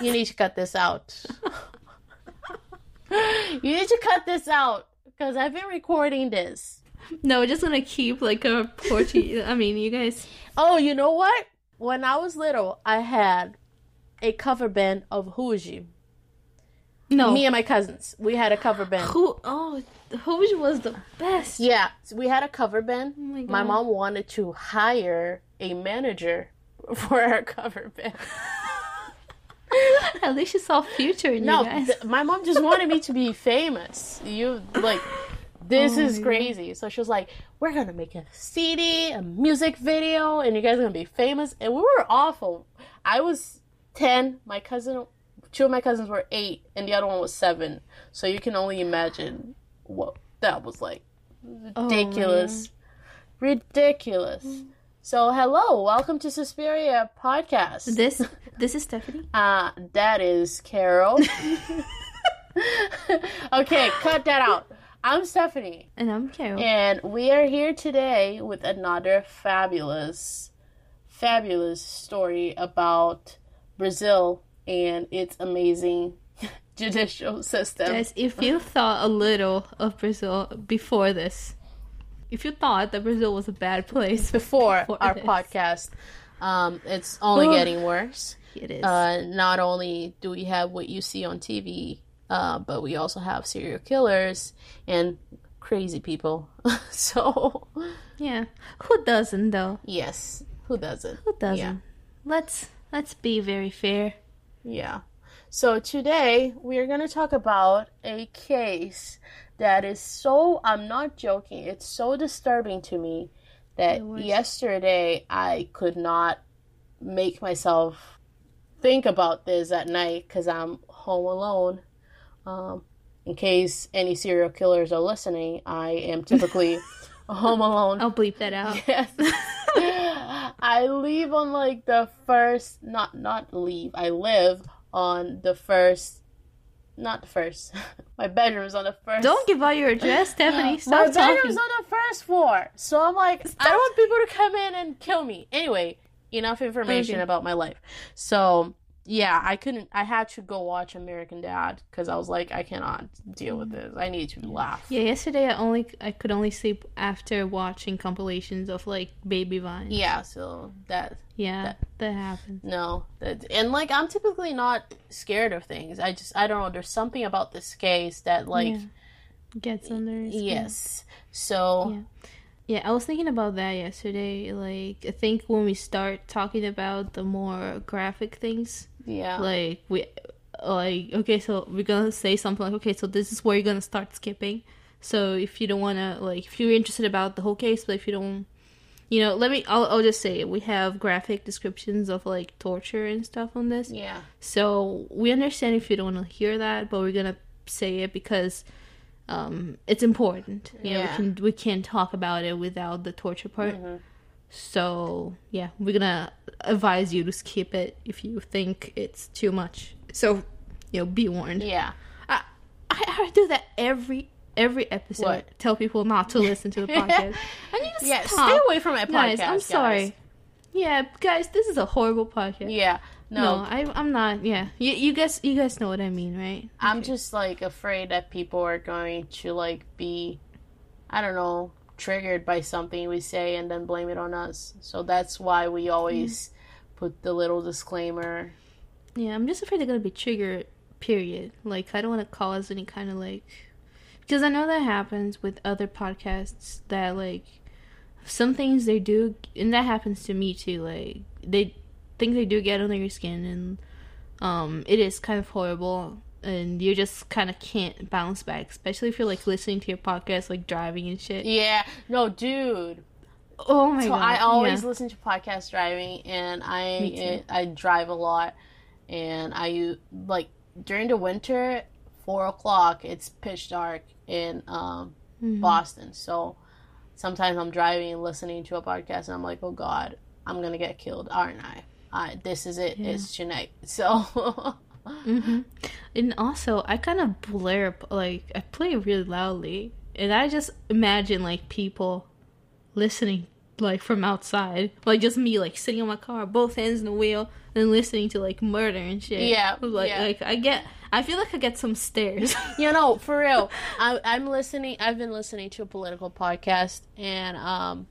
You need to cut this out. you need to cut this out because I've been recording this. No, we're just gonna keep like a Portuguese. I mean, you guys. Oh, you know what? When I was little, I had a cover band of Rouge. No. Me and my cousins, we had a cover band. Who? Oh, Who's was the best. Yeah, so we had a cover band. Oh my, my mom wanted to hire a manager for our cover band. At least you saw future in No, you guys. th- my mom just wanted me to be famous. You like this Oh is God. crazy. So she was like, "We're gonna make a CD, a music video, and you guys are gonna be famous." And we were awful. I was ten. My cousin, two of my cousins were eight, and the other one was seven. So you can only imagine what that was like. Oh Ridiculous, ridiculous. So hello, welcome to Suspiria podcast. This this is Stephanie. Uh, that is Carol. okay, cut that out. I'm Stephanie, And I'm Carol. and we are here today with another fabulous, fabulous story about Brazil and its amazing judicial system. Guys, if you thought a little of Brazil before this, if you thought that Brazil was a bad place, Before Before our this. podcast, um, it's only getting worse. it is. Uh, not only do we have what you see on TV, uh, but we also have serial killers and crazy people. so, yeah. Who doesn't though? yes, who doesn't? Who doesn't? Yeah. Let's let's be very fair. Yeah. So today we are going to talk about a case that is so, I'm not joking, it's so disturbing to me that yesterday I could not make myself think about this at night because I'm home alone. Um, in case any serial killers are listening, I am typically home alone. I'll bleep that out. Yes. I leave on like the first not not leave. I live on the first not the first. My bedroom's on the first Don't give out your address, Stephanie. my Stop bedroom's talking. on the first floor. So I'm like, I don't want people to come in and kill me. Anyway, enough information Okay. about my life. So yeah, I couldn't. I had to go watch American Dad because I was like, I cannot deal with this. I need to laugh. Yeah, yesterday I only I could only sleep after watching compilations of like baby vines. Yeah. So that Yeah, That- that happens. No, that and like I'm typically not scared of things. I just I don't know. There's something about this case that like Yeah. Gets under your skin. yes. So Yeah. Yeah, I was thinking about that yesterday. Like, I think when we start talking about the more graphic things, yeah, like we, like okay, so we're gonna say something like, okay, so this is where you're gonna start skipping. So if you don't wanna, like, if you're interested about the whole case, but if you don't, you know, let me, I'll, I'll just say it. We have graphic descriptions of like torture and stuff on this. yeah, So we understand if you don't want to hear that, but we're gonna say it because um, it's important. You know, Yeah. we can we can't talk about it without the torture part. Mhm. So yeah, we're gonna advise you to skip it if you think it's too much. So you know, be warned. yeah. I, I I do that every every episode. What? Tell people not to listen to the podcast. I need to Yeah, stop. stay away from my podcast. guys, I'm guys. sorry. Yeah, guys, this is a horrible podcast. Yeah, No, no, I, I'm not. Yeah, you, you guys, you guys know what I mean, right? I'm just like afraid that people are going to like be, I don't know, triggered by something we say and then blame it on us. So that's why we always put the little disclaimer. Yeah, I'm just afraid they're gonna be triggered. Period. Like, I don't want to cause any kind of like, because I know that happens with other podcasts that like, some things they do, and that happens to me too. Like, they things they do get under your skin, and um, it is kind of horrible. And you just kind of can't bounce back, especially if you're like listening to your podcast, like driving and shit. Yeah, no, dude. Oh my so god! So I always yeah. listen to podcast driving, and I. I drive a lot, and I like during the winter, four o'clock. It's pitch dark in um, Mhm. Boston, so sometimes I'm driving and listening to a podcast, and I'm like, oh god, I'm gonna get killed, aren't I? I this is it. Yeah. It's tonight. So hmm And also, I kind of blare like I play really loudly, and I just imagine like people listening like from outside, like just me like sitting on my car, both hands in the wheel, and listening to like murder and shit. Yeah, like yeah. like I get. I feel like I get some stares. you know, for real. I, I'm listening. I've been listening to a political podcast, and um,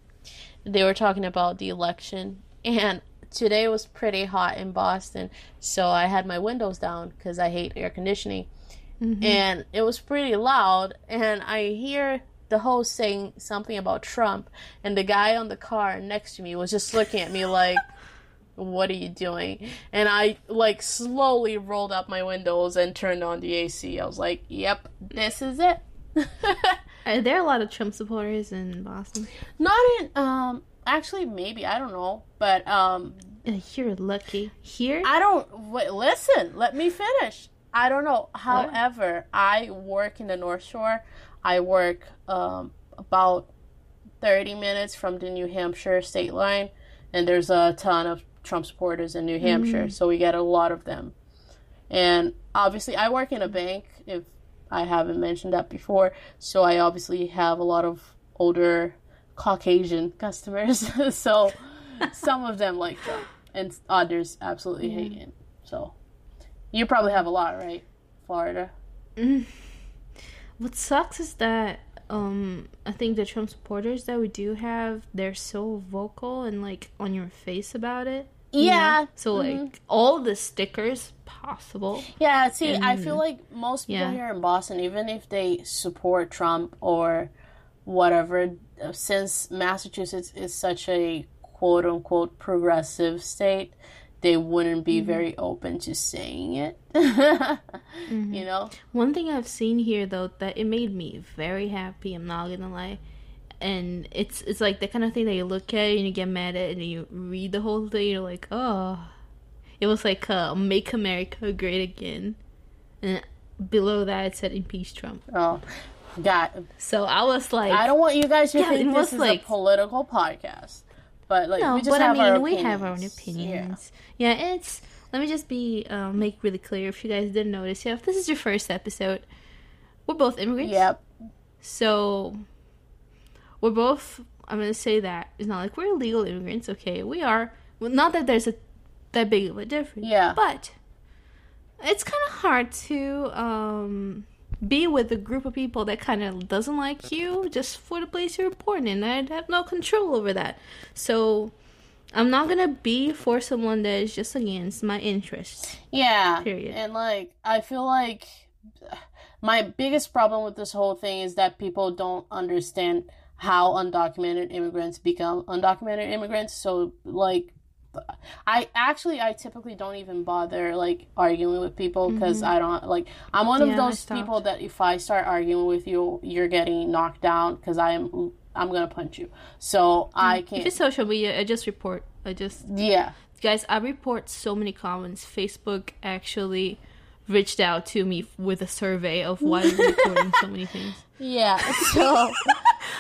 they were talking about the election. And today was pretty hot in Boston, so I had my windows down because I hate air conditioning, and it was pretty loud. And I hear the host saying something about Trump, and the guy on the car next to me was just looking at me like. What are you doing? And I like slowly rolled up my windows and turned on the AC. I was like, "Yep, this is it." Are there a lot of Trump supporters in Boston? Not in um actually maybe I don't know, but um You're lucky. Here, I don't wait, listen, let me finish. I don't know. However, I work in the North Shore. I work um about 30 minutes from the New Hampshire state line and there's a ton of Trump supporters in New Hampshire, so we get a lot of them. And obviously, I work in a bank, if I haven't mentioned that before. So I obviously have a lot of older Caucasian customers. so some of them like Trump, and others absolutely hate him. So you probably have a lot, right? Florida. what sucks is that um I think the Trump supporters that we do have, they're so vocal and like on your face about it. you know? Yeah. So like all the stickers possible. Yeah, see, I feel like most people yeah. here in Boston, even if they support Trump or whatever, uh, since Massachusetts is such a quote unquote progressive state, they wouldn't be very open to saying it. You know? One thing I've seen here though that it made me very happy, I'm not gonna lie. And it's it's like the kind of thing that you look at and you get mad at and you read the whole thing, you're like, oh it was like uh, make America great again. And below that it said impeach Trump. Oh, God. So I was like I don't want you guys to Yeah, think this is like- a political podcast. But, like, No, we just but I have mean, our we have our own opinions. opinions. Yeah. it's. Let me just be um, make really clear if you guys didn't notice. Yeah, if this is your first episode, we're both immigrants. Yep. So we're both. I'm gonna say that it's not like we're illegal immigrants. Okay, we are. Well, not that there's a that big of a difference. Yeah. But it's kind of hard to um, be with a group of people that kind of doesn't like you just for the place you're born in. I have no control over that. So I'm not gonna be for someone that is just against my interests. Yeah. Period. And like I feel like my biggest problem with this whole thing is that people don't understand how undocumented immigrants become undocumented immigrants. So like I actually I typically don't even bother like arguing with people because I don't like I'm one of Mm-hmm. Yeah, those people that if I start arguing with you you're getting knocked down because I am I'm gonna punch you. So I If can't. If it's social media, I just report. I just Yeah. guys i report so many comments facebook actually reached out to me with a survey of why i'm reporting so many things Yeah. So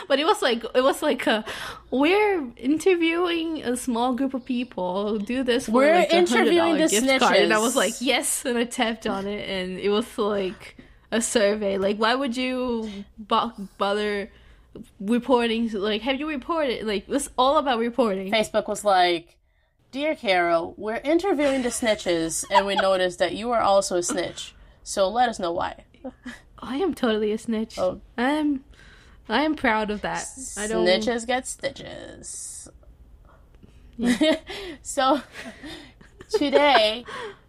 but it was like it was like a, we're interviewing a small group of people do this We're like interviewing $100 the gift card and i was like yes and i tapped on it and it was like a survey like why would you bo- bother reporting like have you reported like it was all about reporting Facebook was like, Dear Carol, we're interviewing the snitches and we noticed that you are also a snitch. So let us know why. I am totally a snitch. Oh. I'm I am proud of that. I don't Snitches get stitches. so today,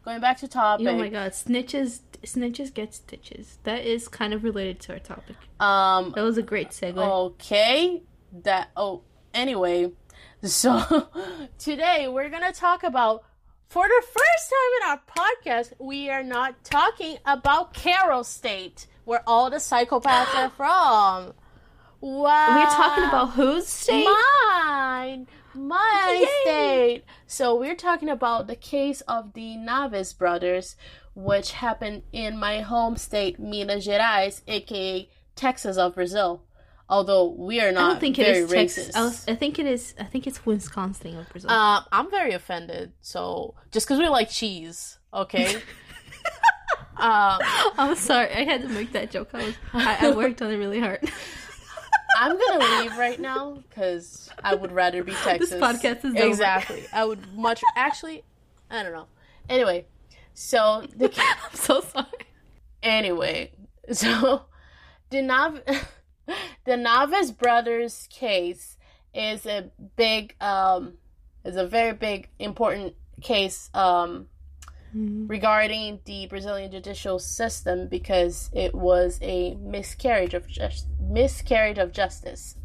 going back to topic, Oh my god, snitches snitches get stitches. That is kind of related to our topic. um That was a great segue. okay, that oh anyway, so today we're going to talk about for the first time in our podcast, we are not talking about Carol State, where all the psychopaths are from. Wow. We're talking about whose state? mine, my Yay. state. So we're talking about the case of the Naves brothers, which happened in my home state, Minas Gerais, aka Texas of Brazil. Although we are not I don't think it very is Texas. I, was, I think it is. I think it's Wisconsin of Brazil. Uh, I'm very offended. So just because we like cheese, okay? um, I'm sorry. I had to make that joke. I was. I, I worked on it really hard. I'm gonna leave right now because I would rather be Texas. This podcast is exactly. I would much actually. I don't know. Anyway, so the I'm so sorry. Anyway, so the Nav the Naves brothers case is a big um is a very big important case um Mm-hmm. regarding the Brazilian judicial system because it was a miscarriage of just miscarriage of justice.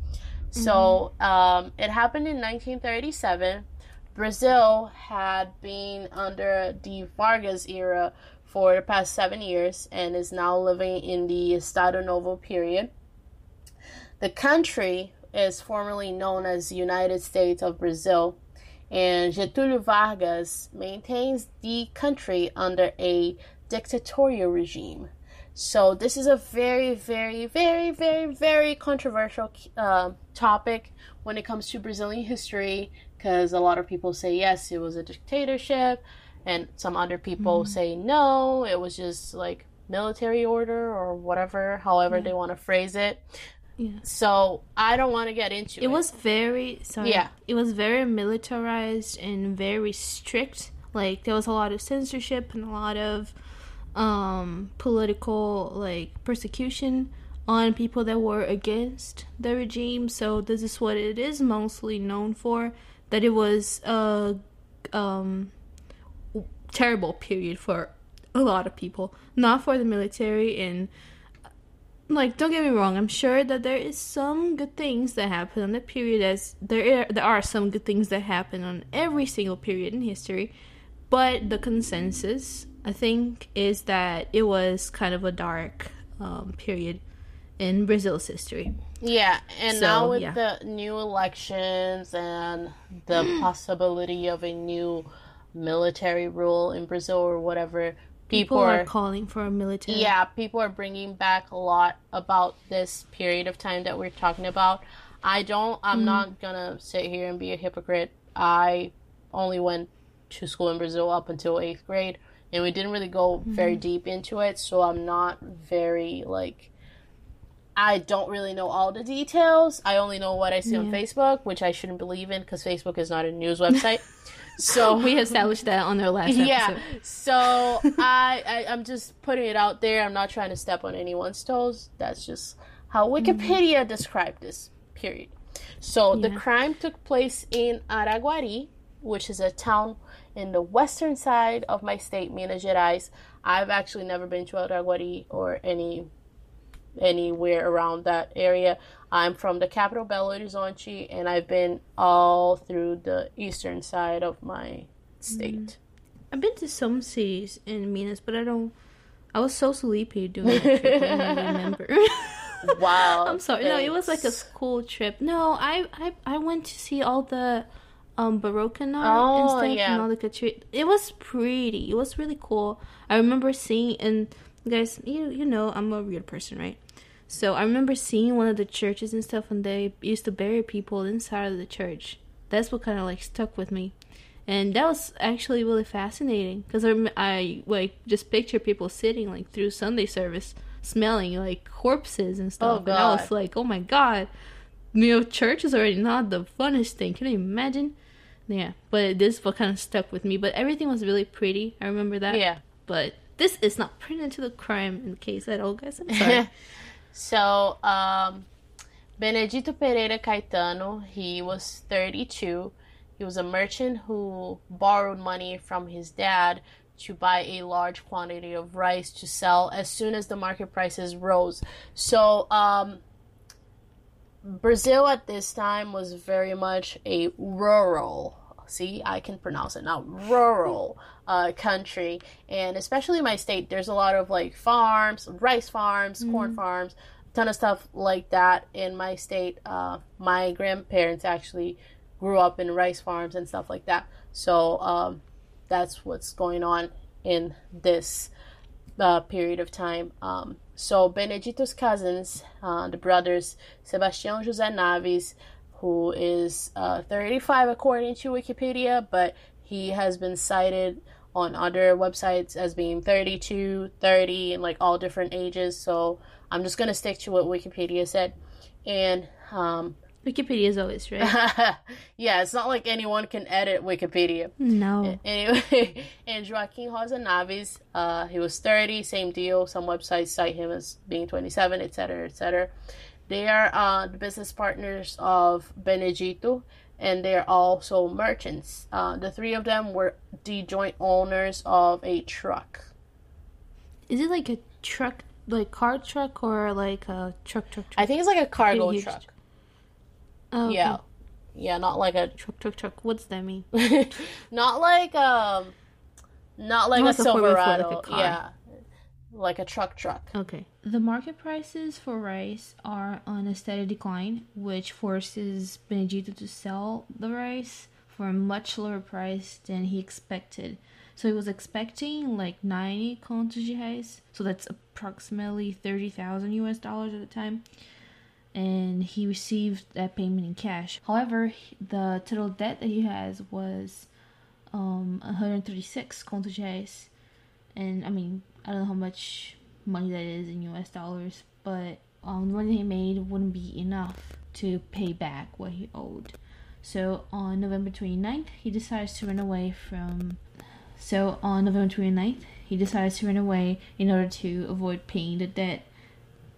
So um, it happened in 1937. Brazil had been under the Vargas era for the past seven years and is now living in the Estado Novo period. The country is formerly known as the United States of Brazil, and Getúlio Vargas maintains the country under a dictatorial regime. So this is a very, very, very, very, very controversial uh, topic when it comes to Brazilian history, because a lot of people say yes, it was a dictatorship, and some other people say no, it was just like military order or whatever, however they want to phrase it. Yeah. So I don't want to get into it. It was very sorry. Yeah. It was very militarized and very strict. Like there was a lot of censorship and a lot of um political like persecution on people that were against the regime. So this is what it is mostly known for that it was a um terrible period for a lot of people, not for the military and like don't get me wrong i'm sure that there is some good things that happen on the period as there are, there are some good things that happen on every single period in history but the consensus i think is that it was kind of a dark um, period in brazil's history Yeah, and So, now with yeah. the new elections and the possibility of a new military rule in Brazil or whatever, people, people are are calling for a military yeah, people are bringing back a lot about this period of time that we're talking about. I don't. I'm Mm-hmm. not gonna sit here and be a hypocrite. I only went to school in Brazil up until eighth grade, and we didn't really go Mm-hmm. very deep into it. So I'm not very like. I don't really know all the details. I only know what I see on Facebook, which I shouldn't believe in because Facebook is not a news website. so we established that on our last yeah. episode So I, I I'm just putting it out there. I'm not trying to step on anyone's toes. That's just how Wikipedia mm-hmm. described this period. So the crime took place in Araguari, which is a town in the western side of my state, Minas Gerais. I've actually never been to Araguari or any anywhere around that area. I'm from the capital, Belo Horizonte, and I've been all through the eastern side of my state. i've been to some cities in minas but i don't i was so sleepy doing that trip i don't remember Wow. I'm sorry. No, it was like a school trip. No, I I, I went to see all the um Baroque art and Oh, stuff yeah. and all the couture. It was pretty. It was really cool. I remember seeing and guys, you you know I'm a weird person, right? So I remember seeing one of the churches and stuff, and they used to bury people inside of the church. That's what kind of like stuck with me, and that was actually really fascinating because I, I like just picture people sitting like through Sunday service, smelling like corpses and oh, stuff. Oh, And I was like, oh my god, you know, church is already not the funnest thing. Can you imagine? Yeah, but this is what kind of stuck with me. But everything was really pretty. I remember that. Yeah. But this is not pretty to the crime in the case at all, guys. I'm sorry. so, um, Benedito Pereira Caetano, he was 32. He was a merchant who borrowed money from his dad to buy a large quantity of rice to sell as soon as the market prices rose. So, um, Brazil at this time was very much a rural, see, I can pronounce it now, rural uh, country. And especially my state, there's a lot of like farms, rice farms, corn farms, ton of stuff like that in my state. Uh, my grandparents actually grew up in rice farms and stuff like that. So um, that's what's going on in this uh, period of time. Um, so Benedito's cousins, uh, the brothers Sebastião José Naves, who is uh, 35 according to Wikipedia, but he has been cited on other websites as being 32, 30, and like all different ages. So I'm just gonna stick to what Wikipedia said. and um, Wikipedia is always right. yeah, it's not like anyone can edit Wikipedia. no. Anyway, and Joaquim Naves, uh, he was 30, same deal. Some websites cite him as being 27, etc., etc. They are uh, the business partners of Benedito, and they're also merchants. Uh, the three of them were the joint owners of a truck. Is it like a truck, like car truck, or like a truck, truck, truck? I think it's like a cargo Huge. truck. Oh, okay. Yeah. Yeah, not like a Truck, truck, truck. What's that mean? not like um not like Not a a 4x4, like a Silverado. car. yeah. Like a truck truck. Okay. The market prices for rice are on a steady decline, which forces Benedito to sell the rice for a much lower price than he expected. So he was expecting like 90 contos reais, so that's approximately 30,000 US dollars at the time. And he received that payment in cash. However, the total debt that he has was um 136 contos reais. And I mean, I don't know how much money that is in US dollars, but um, the money he made wouldn't be enough to pay back what he owed. So on November 29th, he decides to run away from. So on November 29th, he decides to run away in order to avoid paying the debt,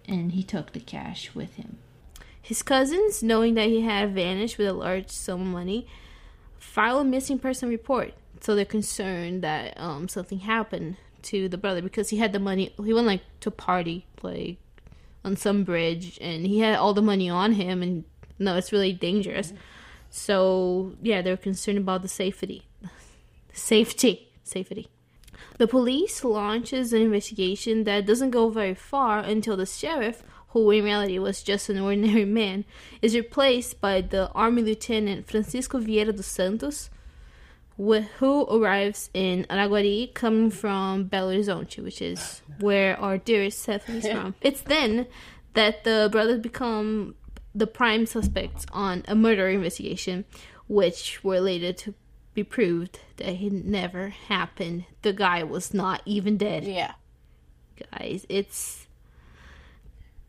and he took the cash with him. His cousins, knowing that he had vanished with a large sum of money, file a missing person report. So they're concerned that um, something happened to the brother because he had the money. He went like to party, like on some bridge, and he had all the money on him. And no, it's really dangerous. So yeah, they're concerned about the safety, safety, safety. The police launches an investigation that doesn't go very far until the sheriff, who in reality was just an ordinary man, is replaced by the Army Lieutenant Francisco Vieira dos Santos, wh- who arrives in Araguari coming from Belo Horizonte, which is where our dearest Steph is from. It's then that the brothers become the prime suspects on a murder investigation, which were later to be proved that it never happened. The guy was not even dead Yeah. guys. It's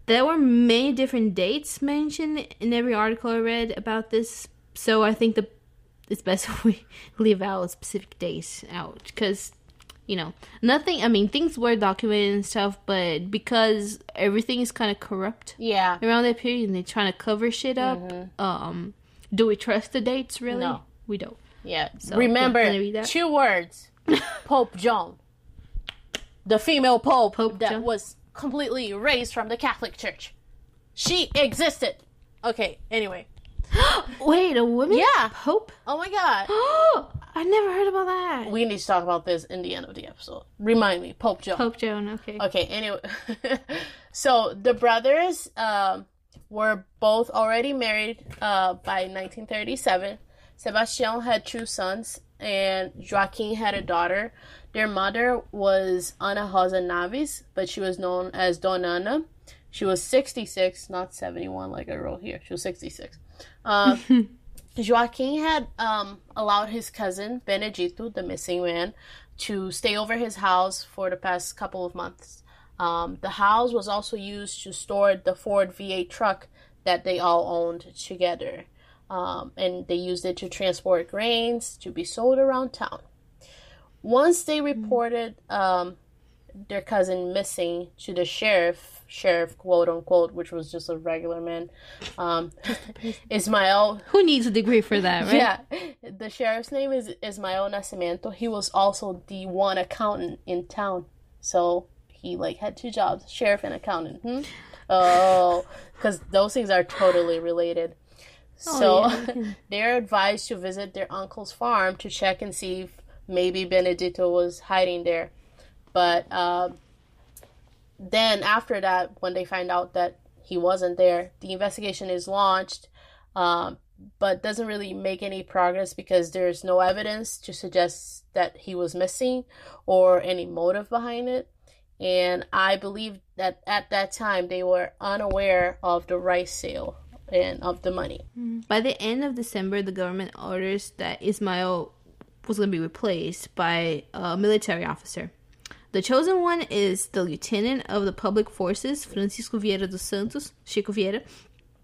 there were many different dates mentioned in every article I read about this, so I think the it's best if we leave out specific dates out because you know nothing. I mean, things were documented and stuff, but because everything is kind of corrupt Yeah. around that period, and they're trying to cover shit up. Um, do we trust the dates? Really? No. we don't. Yeah. So, Remember can I read that? two words. Pope Joan. The female pope, Pope that Joan? was completely erased from the Catholic Church. She existed. Okay, anyway. Wait, a woman? Yeah. Pope? Oh my god. Oh, I never heard about that. We need to talk about this in the end of the episode. Remind me, Pope Joan. Pope Joan. Okay. Okay, anyway. so the brothers um, were both already married uh, by 1937. Sebastian had two sons, and Joaquim had a daughter. Their mother was Ana Rosa Naves, but she was known as Dona Ana. She was 66, not 71 like I wrote here. She was 66. Uh, Joaquim had um, allowed his cousin Benedito, the missing man, to stay over his house for the past couple of months. Um, the house was also used to store the Ford V8 truck that they all owned together. Um, and they used it to transport grains to be sold around town. Once they reported um, their cousin missing to the sheriff, sheriff quote unquote, which was just a regular man, um, Ismael Who needs a degree for that, right? yeah, the sheriff's name is Ismael Nascimento. He was also the one accountant in town, so he like had two jobs, sheriff and accountant. Hmm? Oh, because those things are totally related. So Oh, yeah, they're advised to visit their uncle's farm to check and see if maybe Benedito was hiding there. But uh, then after that, when they find out that he wasn't there, the investigation is launched, um, but doesn't really make any progress because there's no evidence to suggest that he was missing or any motive behind it. And I believe that at that time they were unaware of the rice sale and of the money. By the end of December, the government orders that Ismael was going to be replaced by a military officer. The chosen one is the lieutenant of the public forces, Francisco Vieira dos Santos, Chico Vieira,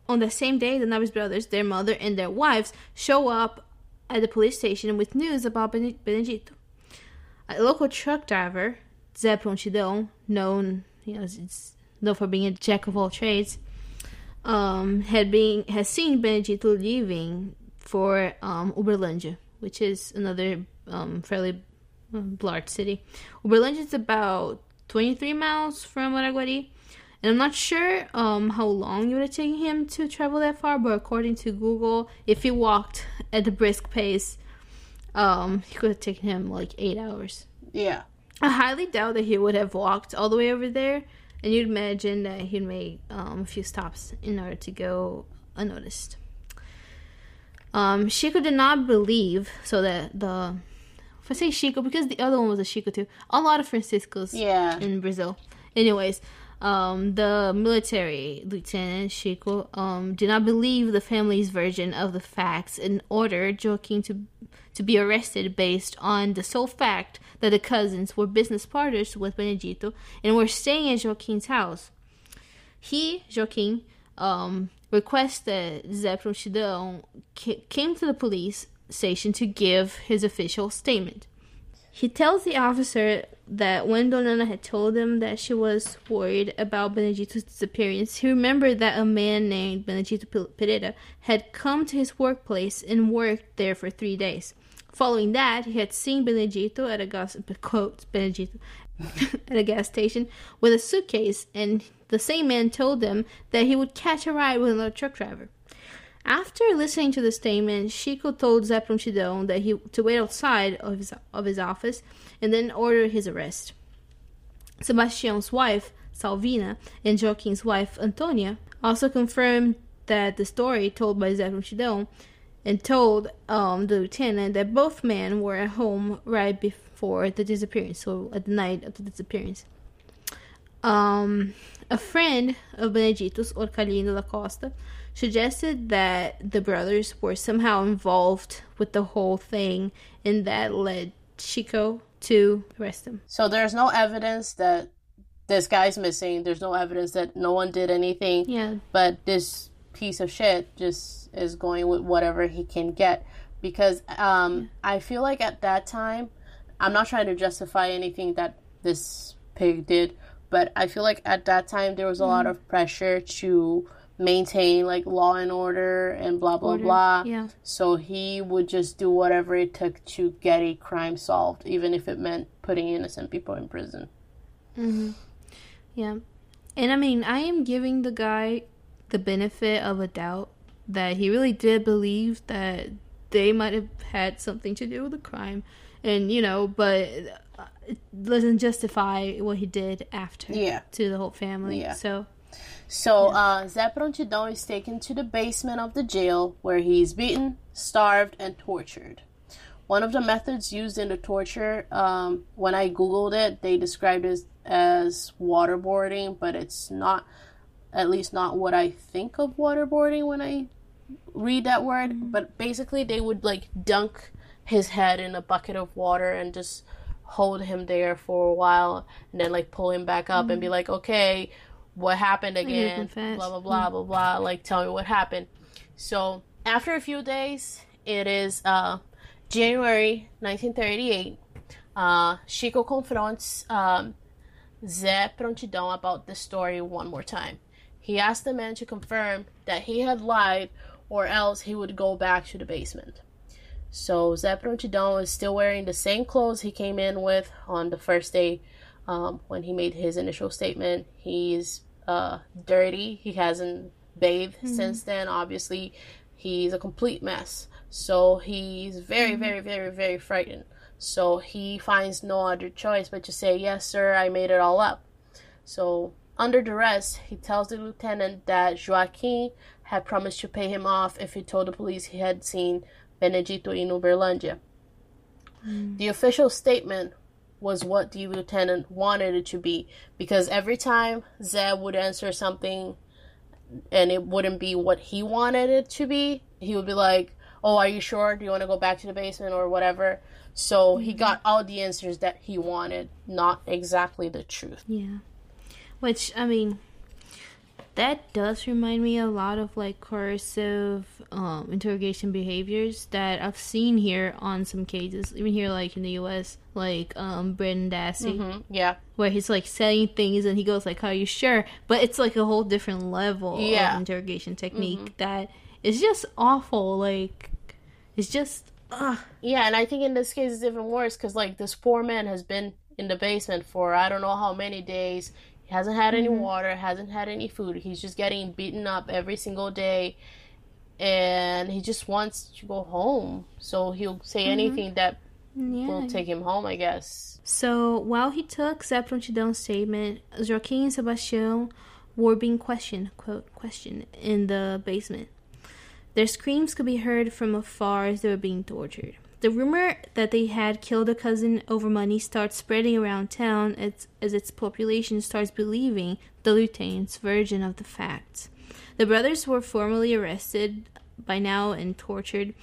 on the same day, the Naves brothers, their mother, and their wives show up at the police station with news about Bene- Benedito. A local truck driver, Zé Prontidão, known you know, known for being a jack of all trades, um, had been has seen Benedito leaving for um, Uberlândia, which is another um, fairly large city. Uberlândia is about 23 miles from Araguari, and I'm not sure um, how long it would have taken him to travel that far, but according to Google, if he walked at a brisk pace, um, he could have taken him like eight hours. Yeah. I highly doubt that he would have walked all the way over there, and you'd imagine that he'd make um, a few stops in order to go unnoticed. Um, Chico did not believe, so that the if I say Chico because the other one was a Chico too. A lot of Franciscos Yeah. in Brazil. Anyways, um, the military lieutenant Chico um, did not believe the family's version of the facts and ordered Joaquim to to be arrested based on the sole fact that the cousins were business partners with Benedito and were staying at Joaquim's house. He, Joaquim, um, requested Zé Prontidão ca- came to the police station to give his official statement. He tells the officer that when Donana had told him that she was worried about Benedito's disappearance, he remembered that a man named Benedito Pereira had come to his workplace and worked there for three days. Following that, he had seen Benedito at a gas quote Benedito at a gas station with a suitcase, and the same man told them that he would catch a ride with another truck driver. After listening to the statement, Chico told Zé Prontidão that he to wait outside of his of his office and then ordered his arrest. Sebastian's wife, Salvina, and Joaquim's wife, Antonia, also confirmed that the story told by Zé Prontidão and told um, the lieutenant that both men were at home right before the disappearance, so at the night of the disappearance. Um, a friend of Benedito's, Orcalino da Costa, suggested that the brothers were somehow involved with the whole thing, and that led Chico to arrest him. So there's no evidence that this guy's missing. There's no evidence that no one did anything. Yeah, But this piece of shit just is going with whatever he can get. Because um, I feel like at that time, I'm not trying to justify anything that this pig did, but I feel like at that time there was a lot of pressure to maintain like law and order and blah blah Order, blah. yeah. So he would just do whatever it took to get a crime solved, even if it meant putting innocent people in prison. Hmm. Yeah. And I mean, I am giving the guy the benefit of a doubt that he really did believe that they might have had something to do with the crime. And, you know, but uh, it doesn't justify what he did after Yeah. to the whole family. Yeah. So, So uh, Zé Prontidão is taken to the basement of the jail where he is beaten, starved, and tortured. One of the methods used in the torture, um, when I googled it, they described it as waterboarding, but it's not, at least not what I think of waterboarding when I read that word. But basically, they would like dunk his head in a bucket of water and just hold him there for a while, and then like pull him back up and be like, okay, what happened again? Blah blah blah blah blah. Like, tell me what happened. So after a few days, it is uh, January 1938. Uh, Chico confronts um, Zé Prontidão about the story one more time. He asked the man to confirm that he had lied, or else he would go back to the basement. So Zé Prontidão is still wearing the same clothes he came in with on the first day um, when he made his initial statement. He's uh, dirty. He hasn't bathed since then. Obviously, he's a complete mess. So he's very, very, very, very frightened. So he finds no other choice but to say, Yes, sir, I made it all up. So, under duress, he tells the lieutenant that Joaquim had promised to pay him off if he told the police he had seen Benedito in Uberlândia. The official statement was what the lieutenant wanted it to be because every time Zeb would answer something and it wouldn't be what he wanted it to be, he would be like, Oh, are you sure? Do you want to go back to the basement or whatever? So he mm-hmm. got all the answers that he wanted, not exactly the truth. yeah. Which, I mean, that does remind me a lot of like coercive um, interrogation behaviors that I've seen here on some cases, even here like in the U.S. Like um, Brendan Dassey, hmm Yeah. where he's like saying things and he goes like, "Are you sure?" But it's like a whole different level Yeah. of interrogation technique that is just awful. Like it's just ugh. Yeah, and I think in this case it's even worse because like this poor man has been in the basement for I don't know how many days. Hasn't had any mm-hmm. water, hasn't had any food. He's just getting beaten up every single day, and he just wants to go home. So he'll say mm-hmm. anything that yeah. will take him home, I guess. So while he took Zeppelin statement, Joaquim and Sebastian were being questioned, quote, questioned in the basement. Their screams could be heard from afar as they were being tortured. The rumor that they had killed a cousin over money starts spreading around town as, as its population starts believing the lieutenant's version of the facts. The brothers were formally arrested by now and tortured,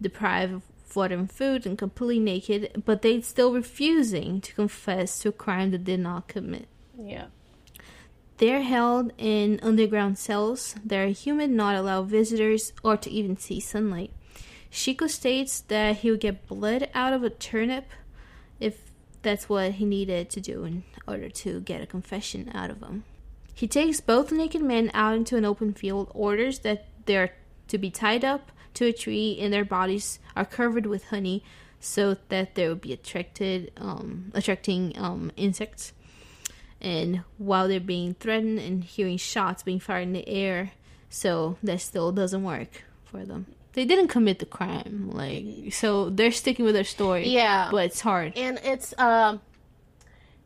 deprived of water and food, and completely naked, but they still refusing to confess to a crime that they did not commit. Yeah. They're held in underground cells that are humid, not allow visitors or to even see sunlight. Chico states that he would get blood out of a turnip if that's what he needed to do in order to get a confession out of him. He takes both naked men out into an open field, orders that they're to be tied up to a tree and their bodies are covered with honey so that they will be attracted um, attracting um, insects and while they're being threatened and hearing shots being fired in the air so that still doesn't work for them they didn't commit the crime like so they're sticking with their story Yeah. but it's hard. And it's um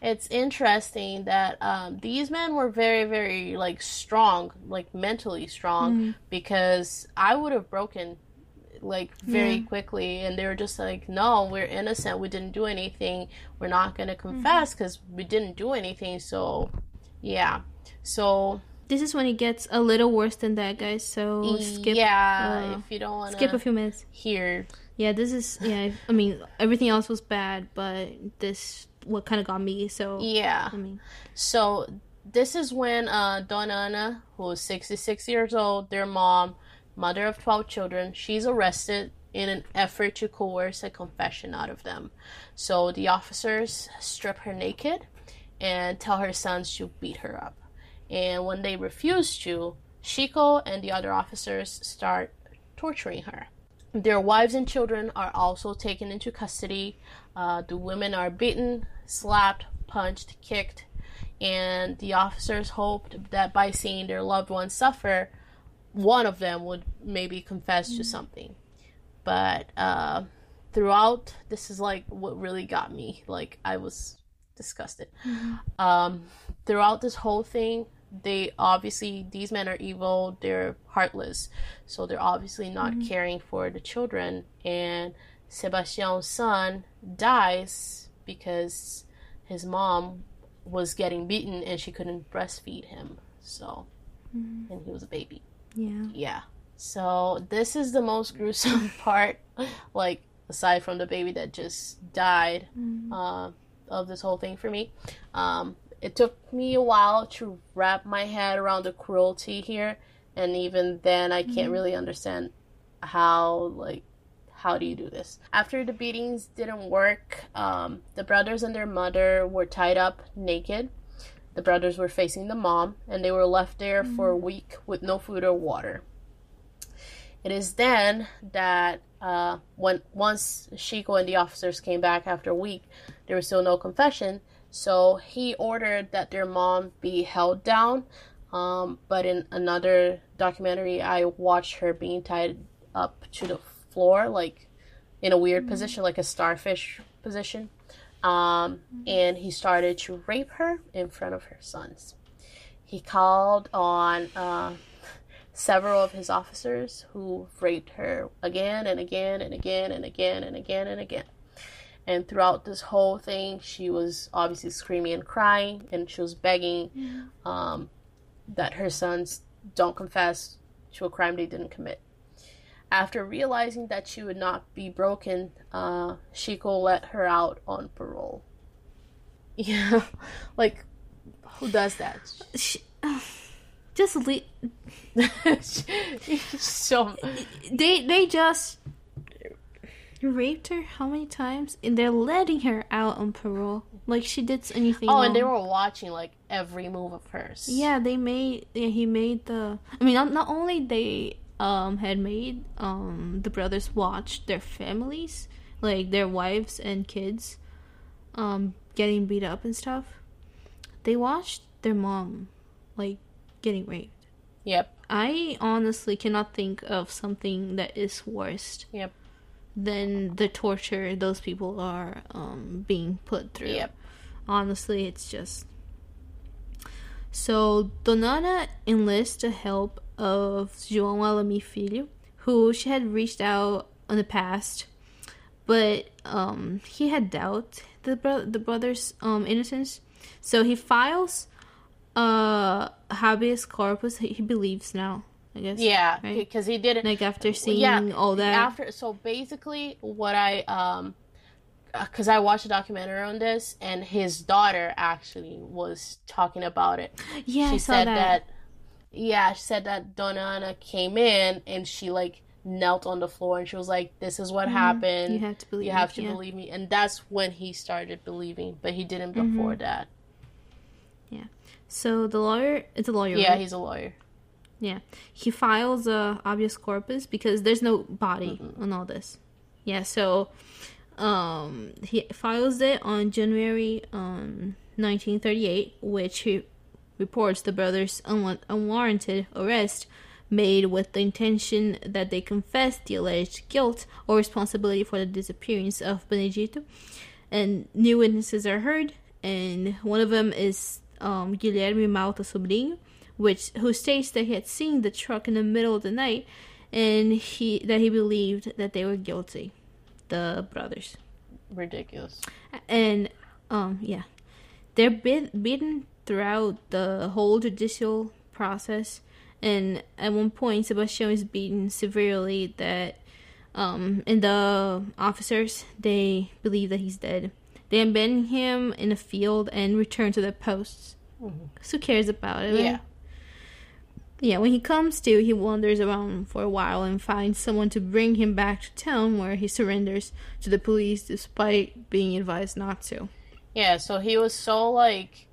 it's interesting that um these men were very very like strong like mentally strong because i would have broken like very Yeah. quickly and they were just like no we're innocent. We didn't do anything. We're not going to confess because we didn't do anything. So yeah. So this is when it gets a little worse than that guys so skip yeah uh, if you don't want to skip a few minutes here. yeah this is yeah i mean everything else was bad but this what kind of got me so yeah i mean So this is when uh, Dona Ana, who is 66 years old, their mom, mother of 12 children, she's arrested in an effort to coerce a confession out of them. So the officers strip her naked and tell her sons to beat her up. And when they refuse to, Chico and the other officers start torturing her. Their wives and children are also taken into custody. Uh, the women are beaten, slapped, punched, kicked, and the officers hoped that by seeing their loved ones suffer, one of them would maybe confess to something. But uh, throughout, this is like what really got me. Like, I was disgusted. Um, throughout this whole thing, they obviously, these men are evil, they're heartless, so they're obviously not caring for the children. And Sebastian's son dies because his mom was getting beaten and she couldn't breastfeed him. So, and he was a baby. yeah Yeah. So this is the most gruesome part, like aside from the baby that just died, uh, of this whole thing for me. Um, it took me a while to wrap my head around the cruelty here, and even then, I can't really understand how like how do you do this? After the beatings didn't work, um, the brothers and their mother were tied up naked. The brothers were facing the mom, and they were left there for a week with no food or water. It is then that uh, when once Chico and the officers came back after a week, there was still no confession. So he ordered that their mom be held down. Um, but in another documentary, I watched her being tied up to the floor, like in a weird position, like a starfish position. Um, and he started to rape her in front of her sons. He called on uh, several of his officers who raped her again and again and again and again and again and again. And throughout this whole thing, she was obviously screaming and crying, and she was begging um, that her sons don't confess to a crime they didn't commit. After realizing that she would not be broken, uh, Chico let her out on parole. Yeah, like who does that? She, just leave. so They they just raped her how many times, and they're letting her out on parole. Like she did anything. oh, and they were watching like every move of hers. Yeah, they made. Yeah, he made the. I mean, not, not only they um had made um the brothers watch their families, like their wives and kids, um getting beat up and stuff. They watched their mom, like getting raped. Yep. I honestly cannot think of something that is worse Yep. Than the torture those people are um being put through. Yep. Honestly, it's just. So, Dona Ana enlists the help of João Alami Filho, who she had reached out in the past, but um, he had doubt the bro- the brother's um, innocence. So he files uh habeas corpus. He, he believes now, I guess. Yeah, Right. because he did it. Like after seeing yeah, all that. After so basically, what I um, because I watched a documentary on this, and his daughter actually was talking about it. yeah, I she saw said that. that. Yeah, she said that Dona Ana came in and she like knelt on the floor and she was like, "This is what happened. Mm-hmm. You have to believe You have to yeah. believe me." And that's when he started believing, but he didn't Mm-hmm. before that. Yeah. So the lawyer, it's a lawyer. Yeah, right? he's a lawyer. Yeah, he files a habeas corpus because there's no body on all this. Yeah, so um, he files it on January um, 1938, which he reports the brothers' unwa- unwarranted arrest made with the intention that they confess the alleged guilt or responsibility for the disappearance of Benedito. And new witnesses are heard, and one of them is um, Guilherme Malta Sobrinho, which who states that he had seen the truck in the middle of the night, and he that he believed that they were guilty, the brothers, Ridiculous. and um yeah, they're bit, beaten throughout the whole judicial process, and at one point Sebastian is beaten severely that um and the officers they believe that he's dead. They abandon him in a field and return to their posts. Who cares about it? Yeah. Yeah, when he comes to, he wanders around for a while and finds someone to bring him back to town where he surrenders to the police despite being advised not to. Yeah, so he was so like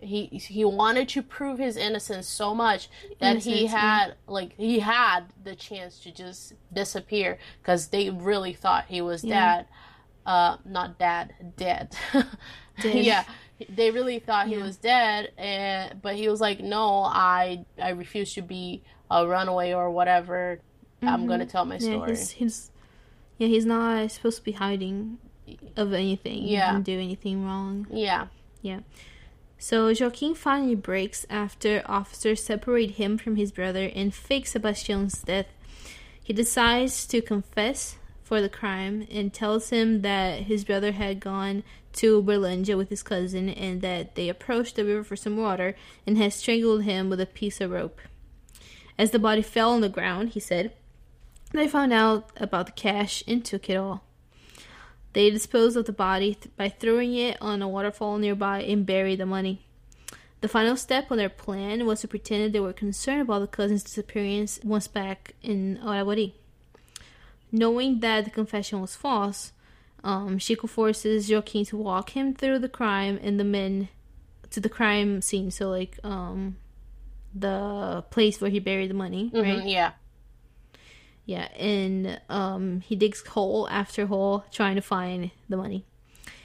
he he wanted to prove his innocence so much that he Innocence, yeah. had like he had the chance to just disappear because they really thought he was Yeah. dead. Uh, not dad, dead. Dead. yeah, they really thought he Yeah. was dead, and but he was like, no, I I refuse to be a runaway or whatever. I'm gonna tell my Mm-hmm. Yeah, he's, he's yeah he's not supposed to be hiding of anything. Yeah. He didn't do anything wrong. Yeah, Yeah. So Joaquim finally breaks after officers separate him from his brother and fake Sebastian's death. He decides to confess for the crime and tells him that his brother had gone to Uberlândia with his cousin and that they approached the river for some water and had strangled him with a piece of rope. As the body fell on the ground, he said, they found out about the cash and took it all. They disposed of the body th- by throwing it on a waterfall nearby and buried the money. The final step on their plan was to pretend they were concerned about the cousin's disappearance once back in Araguari. Knowing that the confession was false, um, Chico forces Joaquim to walk him through the crime and the men to the crime scene. So, like, um, the place where he buried the money, Mhm, right? yeah, Yeah, and um, he digs hole after hole trying to find the money.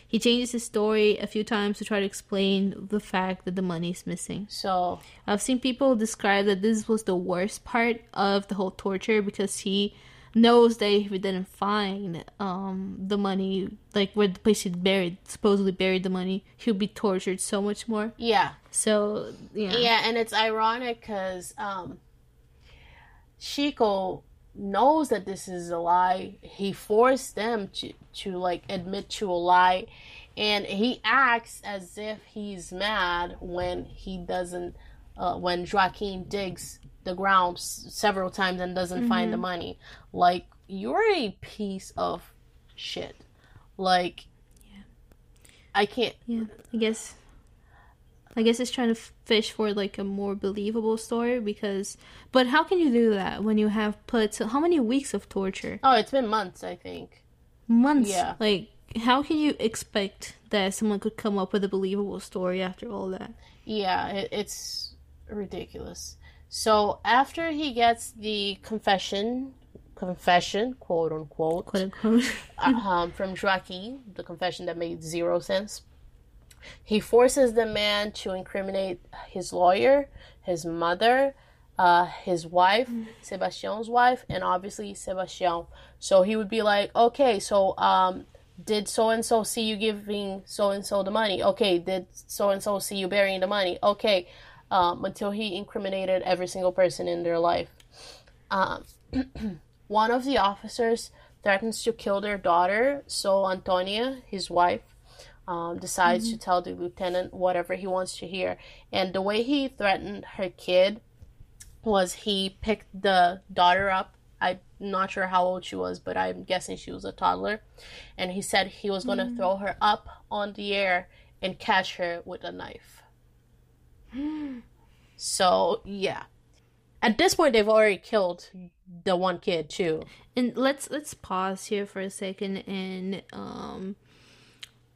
He changes his story a few times to try to explain the fact that the money is missing. so I've seen people describe that this was the worst part of the whole torture because he knows that if he didn't find um, the money, like where the place he buried, supposedly buried the money, he would be tortured so much more. yeah. So yeah, Yeah, and it's ironic because um, Chico knows that this is a lie. He forced them to to like admit to a lie, and he acts as if he's mad when he doesn't. Uh, when Joaquim digs the ground s- several times and doesn't find the mm-hmm. money, like you're a piece of shit. Like, I can't. yeah. I guess I guess it's trying to fish for like a more believable story because, but how can you do that when you have put how many weeks of torture? Oh, it's been months, I think. Months. Yeah. Like, how can you expect that someone could come up with a believable story after all that? Yeah, it, it's ridiculous. So after he gets the confession, confession, quote unquote, Quote unquote. um, from Joaquim, the confession that made zero sense. He forces the man to incriminate his lawyer, his mother, uh, his wife, Sebastian's wife, and obviously Sebastian. So he would be like, okay, so um, did so and so see you giving so and so the money? Okay, did so and so see you burying the money? Okay, um, until he incriminated every single person in their life. Um, one of the officers threatens to kill their daughter, so Antonia, his wife, um, decides to tell the lieutenant whatever he wants to hear. And the way he threatened her kid was he picked the daughter up. I'm not sure how old she was, but I'm guessing she was a toddler. And he said he was going to throw her up on the air and catch her with a knife. so, yeah. At this point, they've already killed the one kid, too. And let's let's pause here for a second and um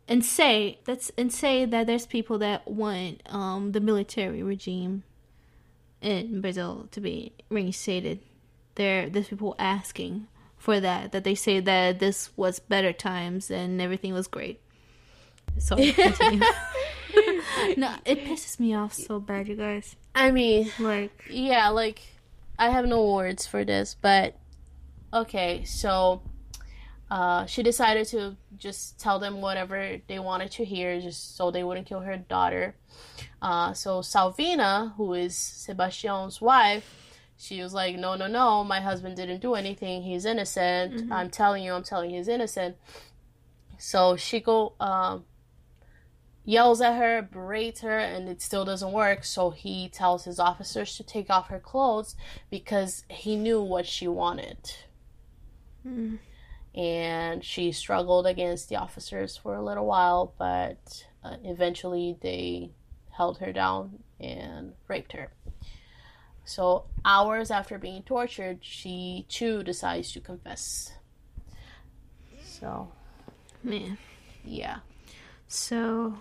and say that's and say that there's people that want um the military regime in Brazil to be reinstated. There there's people asking for that that they say that this was better times and everything was great. So continue. no, it pisses me off so bad, you guys. I mean, Like yeah, like I have no words for this, but okay, so uh, she decided to just tell them whatever they wanted to hear, just so they wouldn't kill her daughter. Uh, so Salvina, who is Sebastian's wife, she was like, "No, no, no, my husband didn't do anything. He's innocent. I'm telling you, I'm telling you, he's innocent." So Chico um, yells at her, berates her, and it still doesn't work. So he tells his officers to take off her clothes because he knew what she wanted. And she struggled against the officers for a little while, but uh, eventually they held her down and raped her. So, hours after being tortured, she too decides to confess. So, man. yeah. So.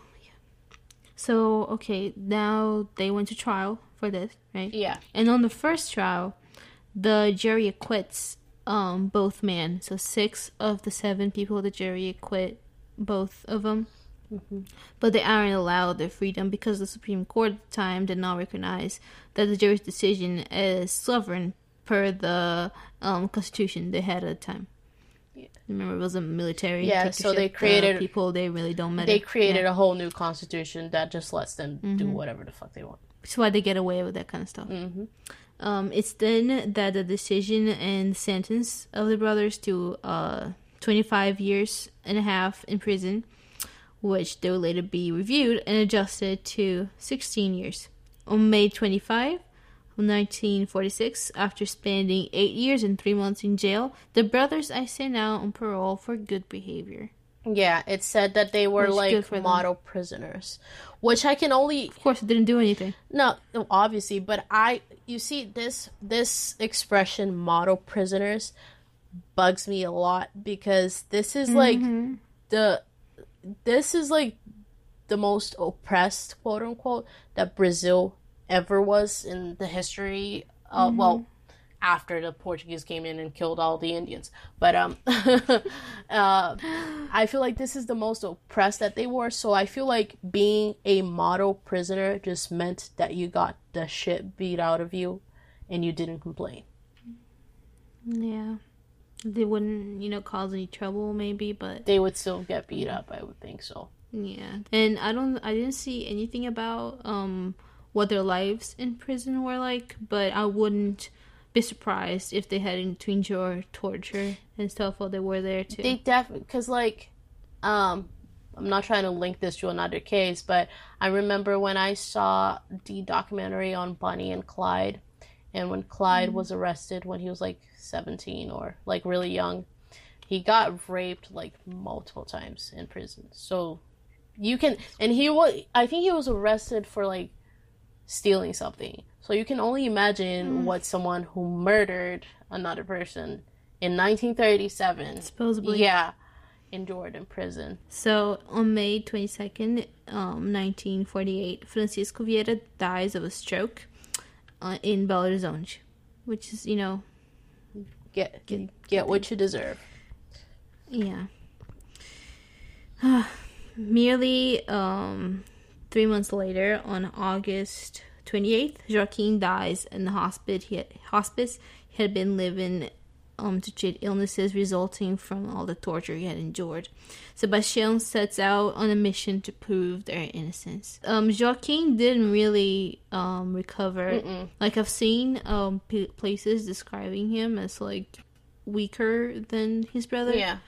So, okay, now they went to trial for this, right? Yeah. And on the first trial, the jury acquits um both men. So six of the seven people the jury acquit both of them. But they aren't allowed their freedom because the Supreme Court at the time did not recognize that the jury's decision is sovereign per the um, constitution they had at the time. Remember, it was a military. Yeah, so they created- people. They really don't matter. They created Yeah. a whole new constitution that just lets them do whatever the fuck they want. That's why they get away with that kind of stuff. Mm-hmm. Um, it's then that the decision and sentence of the brothers to uh, 25 years and a half in prison, which they will later be reviewed and adjusted to 16 years. On May 25, 1946, after spending eight years and three months in jail, the brothers are sent out on parole for good behavior. Yeah, it said that they were like for them. model prisoners, which I can only Of course, they didn't do anything. no, no, obviously, but I you see this this expression model prisoners bugs me a lot because this is like mm-hmm. the this is like the most oppressed quote unquote that Brazil ever was in the history uh well after the Portuguese came in and killed all the Indians. But um uh I feel like this is the most oppressed that they were. So I feel like being a model prisoner just meant that you got the shit beat out of you and you didn't complain. Yeah. They wouldn't, you know, cause any trouble, maybe, but They would still get beat up, I would think so. Yeah. And I don't I didn't see anything about um what their lives in prison were like, but I wouldn't be surprised if they had to endure torture and stuff while they were there too. They definitely because like um I'm not trying to link this to another case, but I remember when I saw the documentary on Bonnie and Clyde, and when Clyde was arrested when he was like 17 or like really young, he got raped like multiple times in prison. So you can, and he was. I think he was arrested for like stealing something. So you can only imagine what someone who murdered another person in 1937, Supposedly. yeah, endured in prison. So on May 22nd, um, 1948, Francisco Vieira dies of a stroke uh, in Belo Horizonte, which is, you know, Get get, what you deserve. yeah. Merely um, three months later, on August 28th, Joaquim dies in the hospice. He had, hospice. He had been living um, to treat illnesses resulting from all the torture he had endured. Sebastian sets out on a mission to prove their innocence. Um, Joaquim didn't really um, recover. Like I've seen um, p- places describing him as like weaker than his brother. Yeah,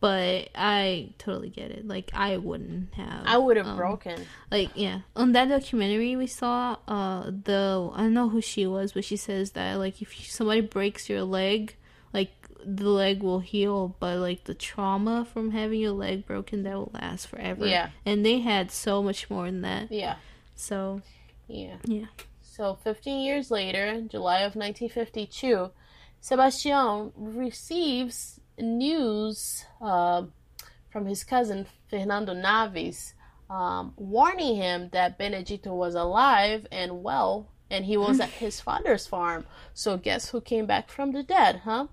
But I totally get it. Like I wouldn't have. I would have um, broken. like yeah on that documentary we saw uh the i don't know who she was but she says that like if somebody breaks your leg like the leg will heal but like the trauma from having your leg broken that will last forever Yeah. and they had so much more than that Yeah, so yeah. yeah So 15 years later, July of 1952, Sebastian receives news uh, from his cousin Fernando Naves, um, warning him that Benedito was alive and well, and he was at his father's farm. So guess who came back from the dead, huh?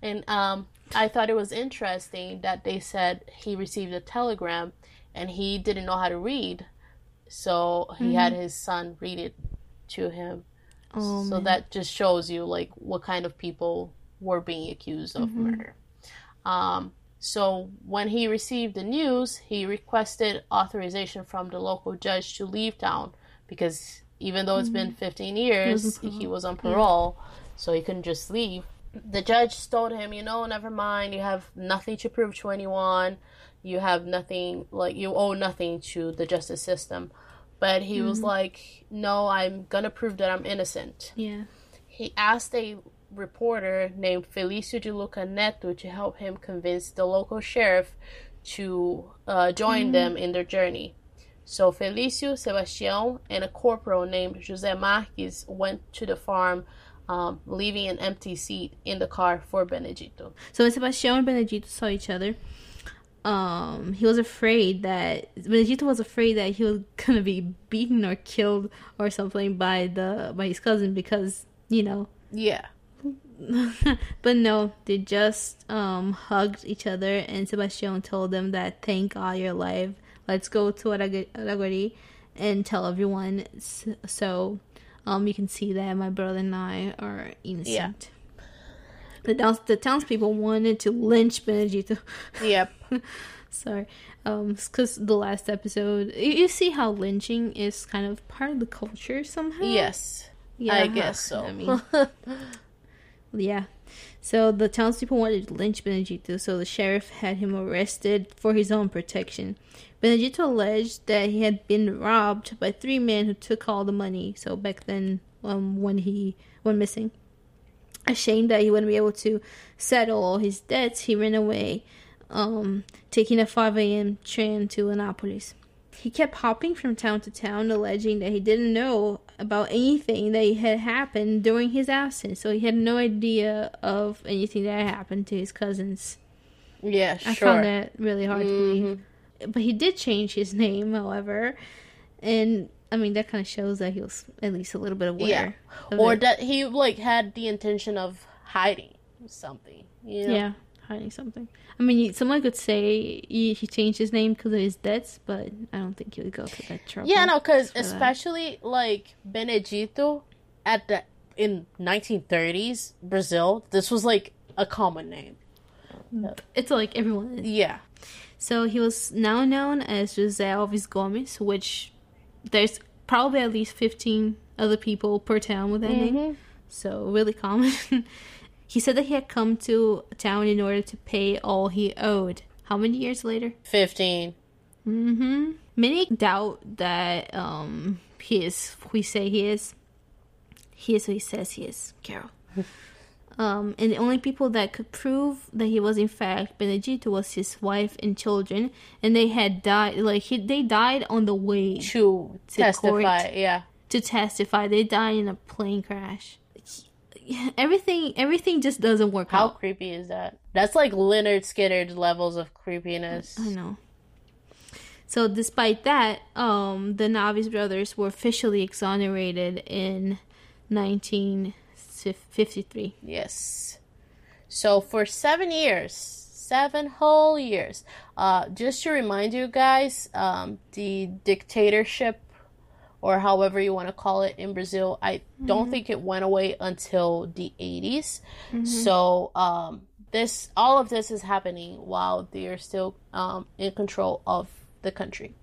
And um, I thought it was interesting that they said he received a telegram, and he didn't know how to read, so he had his son read it to him. oh so man. that just shows you like what kind of people were being accused of murder. Um, so when he received the news, he requested authorization from the local judge to leave town because even though it's been mm-hmm. 15 years, on he was on mm-hmm. parole, so he couldn't just leave. The judge told him, you know, never mind, you have nothing to prove to anyone. You have nothing, like, you owe nothing to the justice system. But he was like, no, I'm gonna prove that I'm innocent. Yeah. He asked a reporter named Felicio de Luca Neto to help him convince the local sheriff to uh, join them in their journey. So Felicio, Sebastião, and a corporal named José Marques went to the farm, um, leaving an empty seat in the car for Benedito. So when Sebastião and Benedito saw each other, um, he was afraid that Benedito was afraid that he was gonna be beaten or killed or something by the by his cousin because you know. Yeah. but no, they just um hugged each other and Sebastião told them that thank God you're alive. Let's go to Arag- Araguari and tell everyone so um you can see that my brother and I are innocent. The, towns- the townspeople wanted to lynch Benedito. Yep. Sorry. Um, because the last episode, you, you see how lynching is kind of part of the culture somehow. yes. Yeah, I guess so. I mean, yeah. So the townspeople wanted to lynch Benedito, so the sheriff had him arrested for his own protection. Benedito alleged that he had been robbed by three men who took all the money. So back then, um, when he went missing, ashamed that he wouldn't be able to settle all his debts, he ran away, um, taking a 5 a.m. train to Anápolis. He kept hopping from town to town, alleging that he didn't know about anything that had happened during his absence. So he had no idea of anything that happened to his cousins. Yeah, I found that really hard to believe. Mm-hmm. But he did change his name, however, and I mean that kind of shows that he was at least a little bit aware. Yeah. Or it. that he like had the intention of hiding something. You know? yeah, hiding something. I mean, someone could say he, he changed his name because of his debts, but I don't think he would go to that trouble. Yeah, no, because for that. especially like Benedito at the in 1930s Brazil, this was like a common name. it's like everyone. Is. Yeah, So he was now known as José Alves Gomes, which there's probably at least 15 other people per town with that name. Mm-hmm. So really common. he said that he had come to town in order to pay all he owed. How many years later? 15. Mm-hmm. Many doubt that um he is who he say he is. He is who he says he is, Carol. Um, and the only people that could prove that he was in fact Benedito was his wife and children, and they had died. Like he, they died on the way To, To testify, court. yeah. to testify. They died in a plane crash. Everything, everything just doesn't work out. How out. creepy is that? That's like Lynyrd Skynyrd levels of creepiness. I know. So, despite that, um, the Naves brothers were officially exonerated in 1953. Yes. So for seven years, seven whole years. Uh, just to remind you guys, um, the dictatorship, or however you want to call it in Brazil, I don't think it went away until the 80s. So um, this, all of this is happening while they are still um, in control of the country.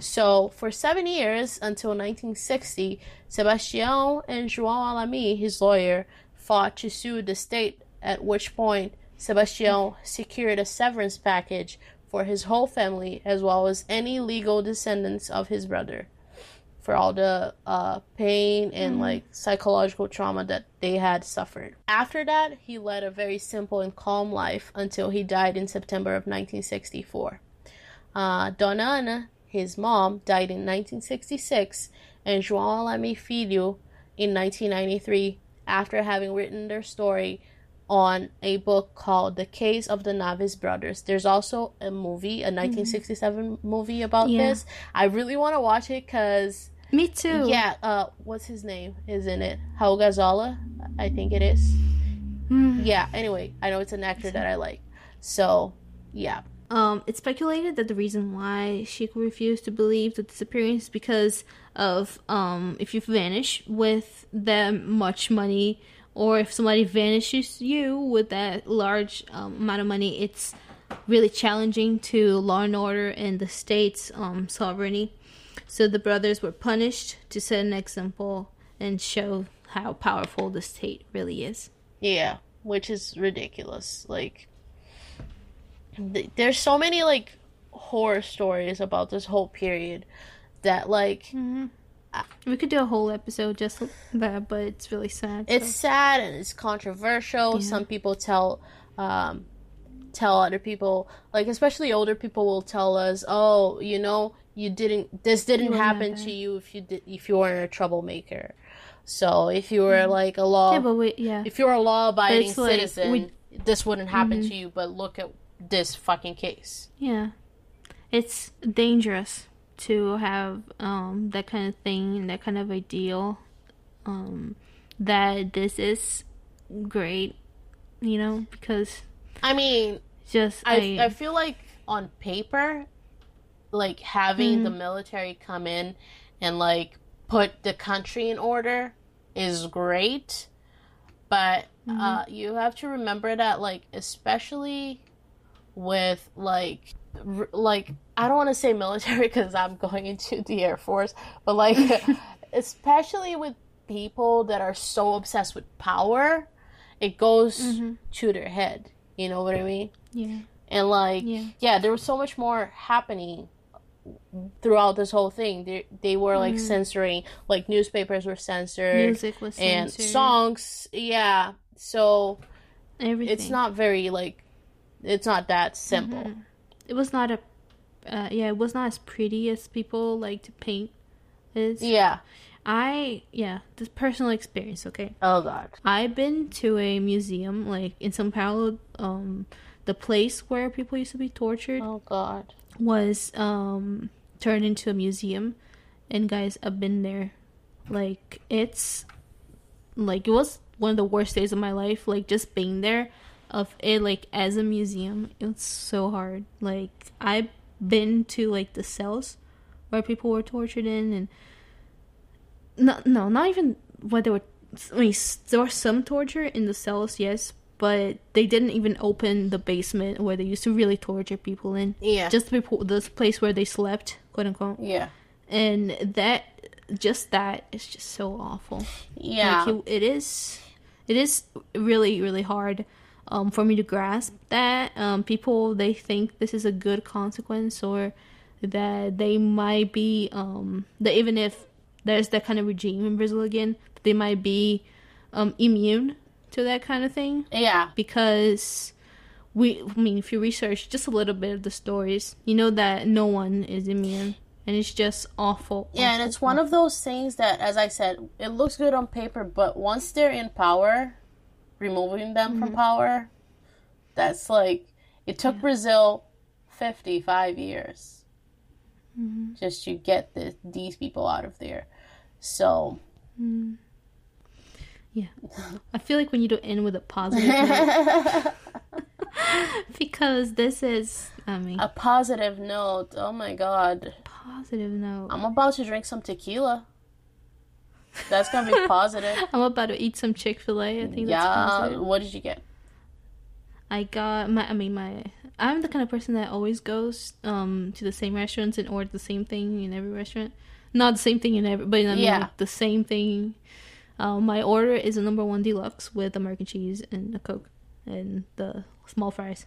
So for seven years until 1960, Sebastião and João Alami, his lawyer, fought to sue the state. At which point, Sebastião secured a severance package for his whole family as well as any legal descendants of his brother for all the uh, pain and like psychological trauma that they had suffered. After that, he led a very simple and calm life until he died in September of 1964. Uh, Dona Ana, his mom, died in 1966, and João Filho in 1993 after having written their story on a book called The Case of the Naves Brothers. There's also a movie, a 1967 movie about Yeah. this. I really want to watch it because Me too. yeah, uh, what's his name is in it? Raul Gazala, I think it is. Hmm. Yeah. Anyway, I know it's an actor that I like. So, yeah. Um, it's speculated that the reason why she refused to believe the disappearance is because of um, if you vanish with that much money, or if somebody vanishes you with that large um, amount of money, it's really challenging to law and order and the state's um, sovereignty. So the brothers were punished to set an example and show how powerful the state really is. Yeah, which is ridiculous. Like, th- there's so many like horror stories about this whole period that like We could do a whole episode just that, but it's really sad. it's so. sad and it's controversial. Some people tell um tell other people like especially older people will tell us, "Oh, you know, you didn't this didn't happen to you if you did if you weren't a troublemaker." So, if you were like a law yeah, but we, yeah. if you're a law-abiding it's like, citizen, we- this wouldn't happen to you. But look at this fucking case. Yeah. It's dangerous to have um that kind of thing, that kind of ideal. Um that this is great, you know, because I mean, just I I, I feel like on paper, like having Mm-hmm. the military come in and like put the country in order is great, but Mm-hmm. uh, you have to remember that like especially with like r- like I don't want to say military because I'm going into the Air Force, but like especially with people that are so obsessed with power, it goes Mm-hmm. to their head. You know what I mean? yeah. And like, Yeah. yeah, there was so much more happening throughout this whole thing. They they were like censoring, like newspapers were censored. Music was and censored. songs. Yeah, so Everything. it's not very like, it's not that simple. Mm-hmm. It was not a uh, yeah, it was not as pretty as people like to paint. Is Yeah. I yeah, this personal experience, okay? Oh God. I've been to a museum, like in São Paulo, um, the place where people used to be tortured Oh God. Was um turned into a museum, and guys, I've been there. Like it's like it was one of the worst days of my life. Like just being there, of it like as a museum, it's so hard. Like I've been to like the cells where people were tortured in, and no, no, not even where they were. I mean, there was some torture in the cells, yes, but they didn't even open the basement where they used to really torture people in. Yeah. Just the this place where they slept, quote unquote. yeah. And that, just that is just so awful. Yeah. Like it, it is, it is really really hard um, for me to grasp that um, people they think this is a good consequence or that they might be um, that even if there's that kind of regime in Brazil again, they might be um, immune to that kind of thing Yeah. because we I mean if you research just a little bit of the stories, you know that no one is immune and it's just awful. Yeah, and awful, it's one of those things that, as I said, it looks good on paper, but once they're in power, removing them from mm-hmm. power, that's like it took Brazil fifty-five years mm-hmm. just to get the, these people out of there. So mm-hmm. Yeah. I feel like we need to end with a positive note. because this is, I mean, a positive note. Oh my god, positive note. I'm about to drink some tequila. That's gonna be positive. I'm about to eat some Chick Fil A. I think that's yeah. What did you get? I got my. I mean, my. I'm the kind of person that always goes um to the same restaurants and order the same thing in every restaurant. Not the same thing in every, but I mean Yeah. like the same thing. Um, my order is a number one deluxe with American cheese and a coke and the small fries.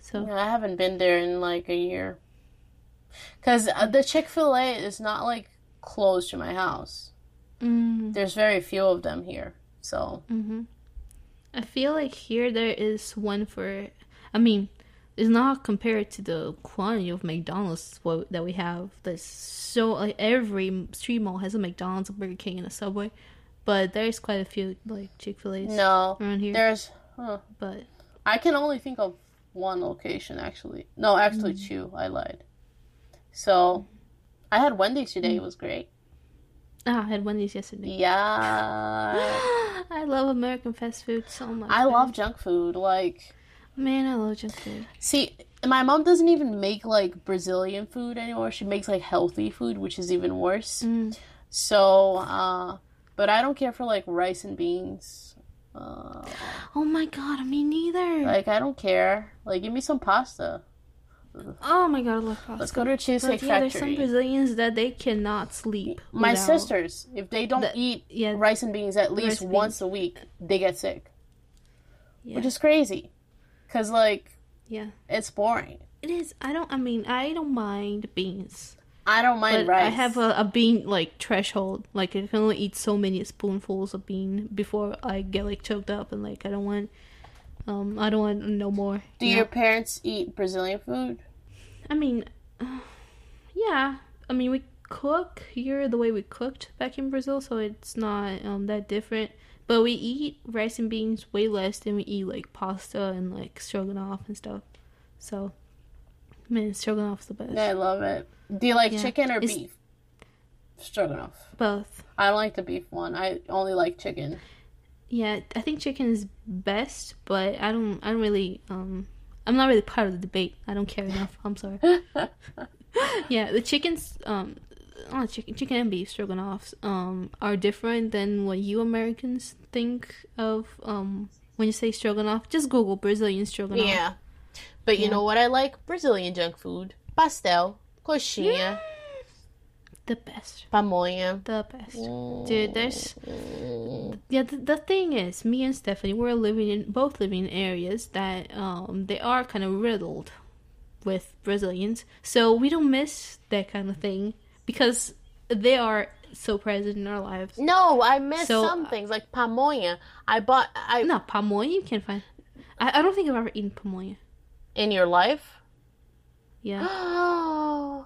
So Yeah, I haven't been there in like a year. Cause uh, the Chick Fil A is not like close to my house. mm, There's very few of them here, so hmm I feel like here there is one for. I mean, it's not compared to the quantity of McDonald's that we have. There's so like every street mall has a McDonald's, a Burger King, and a Subway, but there's quite a few like Chick Fil A's no. around here. There's huh. But I can only think of one location actually. No, actually Mm. two. I lied. So I had Wendy's today. It was great. ah, I had Wendy's yesterday. Yeah. I love American fast food so much. I man. love junk food. Like man, I love junk food. See, my mom doesn't even make like Brazilian food anymore. She makes like healthy food, which is even worse. Mm. So, uh, but I don't care for like rice and beans. Uh, Oh my god, me neither. like I don't care. Like give me some pasta. oh my god, I love pasta. Let's go to a cheesecake But yeah, there's some. Brazilians that they cannot sleep. My without- sisters, if they don't The- eat yeah, rice and beans at least once a week, they get sick, yeah, which is crazy. Cause like yeah. it's boring. It is. I don't. I mean, I don't mind beans, I don't mind but rice. I have a, a bean like threshold. Like I can only eat so many spoonfuls of bean before I get like choked up, and like I don't want. Um, I don't want no more. Do you your know? parents eat Brazilian food? I mean, uh, yeah. I mean, we cook here the way we cooked back in Brazil, so it's not um that different. But we eat rice and beans way less than we eat like pasta and like stroganoff and stuff. So, man, stroganoff's the best. Yeah, I love it. Do you like Yeah. chicken or It's- beef? Stroganoff. Both. I don't like the beef one. I only like chicken. Yeah, I think chicken is best, but I don't. I don't really. Um, I'm not really part of the debate. I don't care enough. I'm sorry. yeah, the chickens. Um, not chicken, chicken and beef stroganoffs. Um, are different than what you Americans think of. Um, when you say stroganoff, just Google Brazilian stroganoff. Yeah. But you Yeah. know what I like? Brazilian junk food. Pastel, coxinha, the best. pamonha. The best. Dude, there's yeah. The, the thing is, me and Stephanie, we're living in both living in areas that um they are kind of riddled with Brazilians, so we don't miss that kind of thing because they are so present in our lives. No, I miss So, some things like pamonha. I bought I No, pamonha you can't find. I, I don't think I've ever eaten pamonha. In your life. Yeah,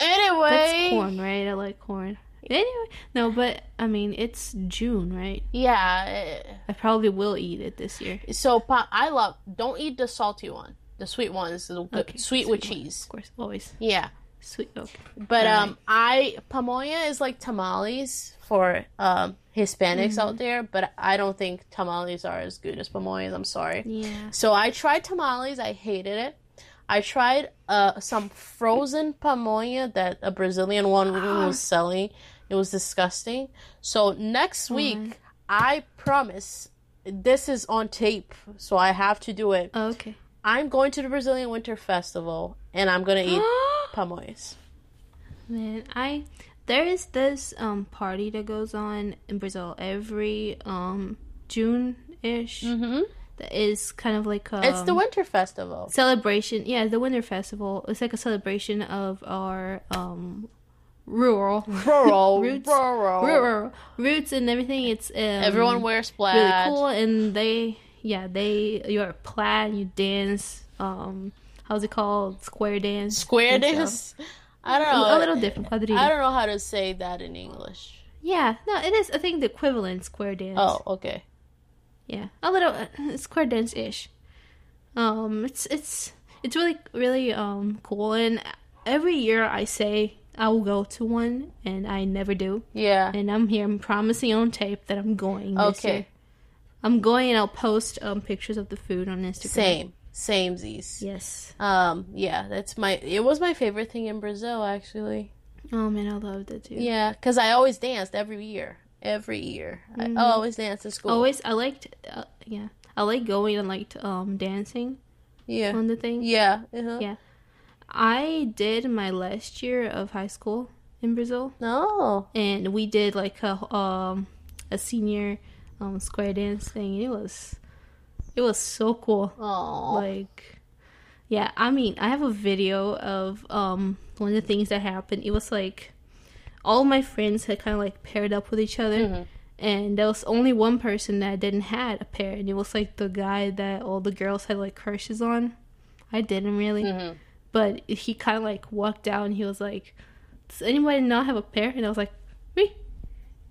anyway, that's corn, right? I like corn. Anyway, no, but I mean it's June, right? Yeah. I probably will eat it this year. eh, So pa- I love. Don't eat the salty one. The sweet one is the Okay, sweet, with one. cheese. Of course, always Yeah. sweet. Okay. But Alright. um, I pamonha is like tamales for um Hispanics Mm-hmm. out there, but I don't think tamales are as good as pamonhas. I'm sorry. Yeah. So I tried tamales. I hated it. I tried uh some frozen pamonha that a Brazilian one was selling. It was disgusting. So next week, I promise. This is on tape, so I have to do it. Oh, okay. I'm going to the Brazilian Winter Festival, and I'm gonna eat pamonhas. Man, I there is this um party that goes on in Brazil every um June ish. Mm-hmm. That is kind of like a It's the Winter Festival. celebration. Yeah, the Winter Festival. It's like a celebration of our um rural, rural, Roots. rural. rural roots and everything. It's um, Everyone wears plaid. really cool, and they yeah they you're plaid, you dance. Um, how's it called? Square dance. Square dance. I don't know. a little different. I don't know how to say that in English. Yeah, no, it is. I think the equivalent square dance. Oh, okay. yeah, a little uh, square dance ish. Um, it's it's it's really really um cool, and every year I say I will go to one, and I never do. Yeah. And I'm here, I'm promising on tape that I'm going. Okay. year. I'm going, and I'll post um pictures of the food on Instagram. Same. Same Z's. Yes. Um, yeah, that's my it was my favorite thing in Brazil actually. Oh man, I loved it too. Yeah, cuz I always danced every year. Every year. I always danced at school. Always, I liked. Uh, yeah, I like going and liked um dancing Yeah. on the thing. Yeah. Uh-huh. Yeah. I did my last year of high school in Brazil, No. and we did like a um a senior um square dance thing. It was it was so cool. Oh. Like, yeah, I mean, I have a video of um one of the things that happened. It was like all my friends had kind of like paired up with each other. Mm-hmm. And there was only one person that didn't had a pair, and it was like the guy that all the girls had like crushes on. I didn't really, Mm-hmm. but he kind of like walked down. and he was like, "Does anybody not have a pair?" And I was like, "Me."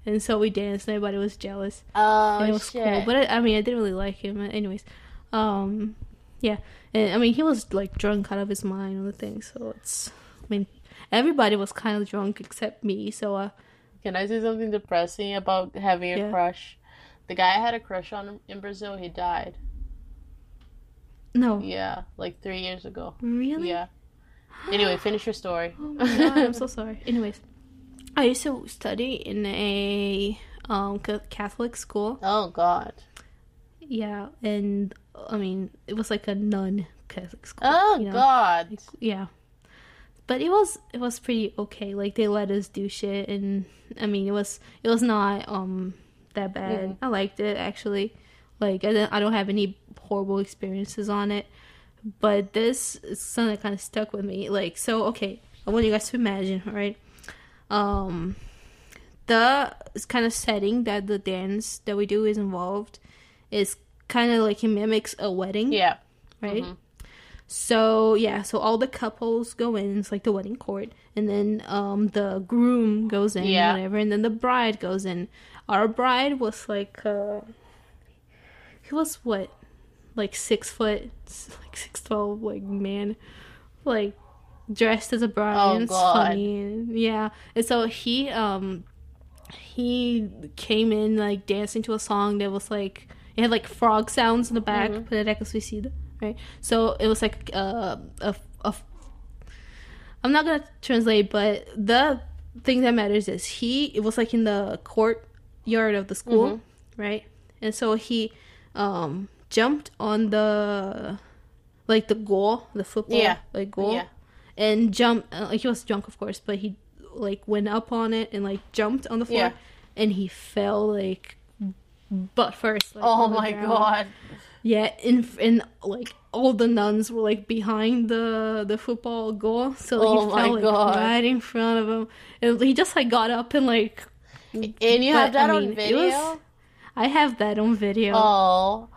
And so we danced, and everybody was jealous Oh, and it was shit. cool. But I, I mean, I didn't really like him. Anyways, um, yeah, and I mean, he was like drunk out of his mind on the thing. So it's, I mean, everybody was kind of drunk except me. So uh, Can I say something depressing about having a Yeah. crush? The guy I had a crush on in Brazil, he died. no, Yeah, like three years ago. really. Yeah. Anyway, finish your story. Oh my god, I'm so sorry. Anyways, I used to study in a um Catholic school. oh God. Yeah, and I mean, it was like a nun Catholic school. Oh you know? God. yeah but it was it was pretty okay like they let us do shit and i mean it was it was not um that bad Mhm. i liked it actually like I don't, I don't have any horrible experiences on it but this is something that kind of stuck with me like so okay i want you guys to imagine all right um the kind of setting that the dance that we do is involved is kind of like it mimics a wedding Yeah. right? Mhm. So yeah, so all the couples go in. It's like the wedding court, and then um the groom goes in, Yeah. whatever, and then the bride goes in. Our bride was like uh, he was what, like six foot, like six twelve, like man, like dressed as a bride. Oh, it's God. funny, yeah. And so he um he came in like dancing to a song that was like it had like frog sounds in the back, Mhm. Pedreca Suicida, right? So it was like uh, a a I'm not gonna translate, but the thing that matters is he it was like in the courtyard of the school, Mhm. right? And so he um jumped on the like the goal, the football Yeah. like goal, Yeah. And jumped. Uh, like he was drunk, of course, but he like went up on it and like jumped on the floor, Yeah. and he fell like butt first. Like, Oh my ground. God. Yeah, and in like all the nuns were like behind the the football goal, so Oh he fell like God. right in front of him, and he just like got up and like. And you But, have that I on mean, it video? was- I have that on video, Oh.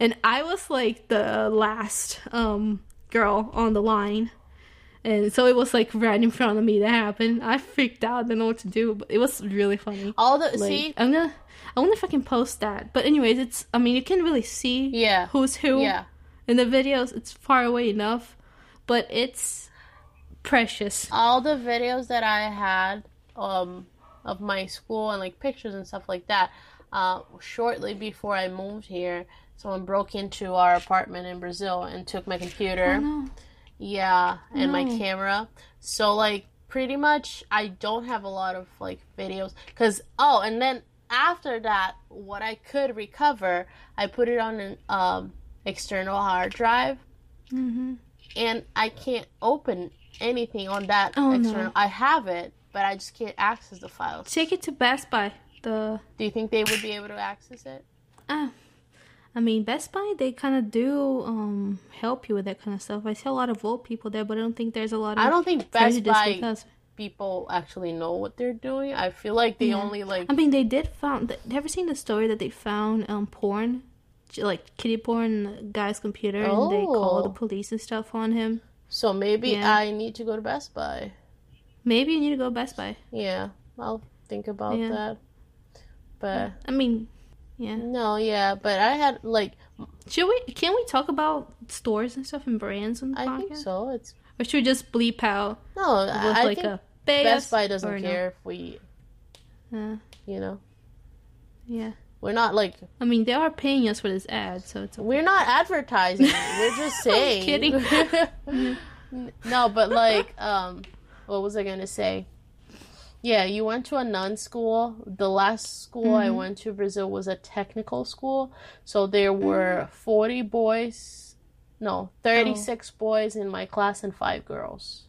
and I was like the last um girl on the line. And so it was like right in front of me that happened. I freaked out, didn't know what to do, but it was really funny. All the Like, see I'm gonna, I wonder if I can post that. But anyways, it's, I mean, you can really see Yeah. who's who Yeah. in the videos. It's far away enough, but it's precious. all the videos that I had um of my school and like pictures and stuff like that. Uh, shortly before I moved here, someone broke into our apartment in Brazil and took my computer. Oh, no. Yeah, and my camera. So like pretty much I don't have a lot of like videos cuz oh, and then after that what I could recover, I put it on an um external hard drive Mhm. and I can't open anything on that Oh, no. external. I have it, but I just can't access the files. Take it to Best Buy. The Do you think they would be able to access it? ah, I mean Best Buy. They kind of do um help you with that kind of stuff. I see a lot of old people there, but I don't think there's a lot of I don't think Best Buy people actually know what they're doing. I feel like they Yeah. only like I mean, they did found. Have you ever seen the story that they found um porn, like kitty porn, guy's computer, and they called the Oh. police and stuff on him? so maybe Yeah. I need to go to Best Buy. Maybe you need to go Best Buy. Yeah, I'll think about Yeah. that. But I mean, yeah. no, yeah, but I had like Should we? Can we talk about stores and stuff and brands on the I podcast? think so. It's Or should we just bleep out no, with I like think a Best Buy doesn't no? care if we, Uh, you know, yeah. we're not like I mean, they are paying us for this ad, so it's okay. we're not advertising. we're just saying. kidding. no, but like, um, what was I gonna say? Yeah, you went to a nun school. The last school I Mm-hmm. went to Brazil was a technical school. So there were 40 boys, no, 36 boys in my class and five girls.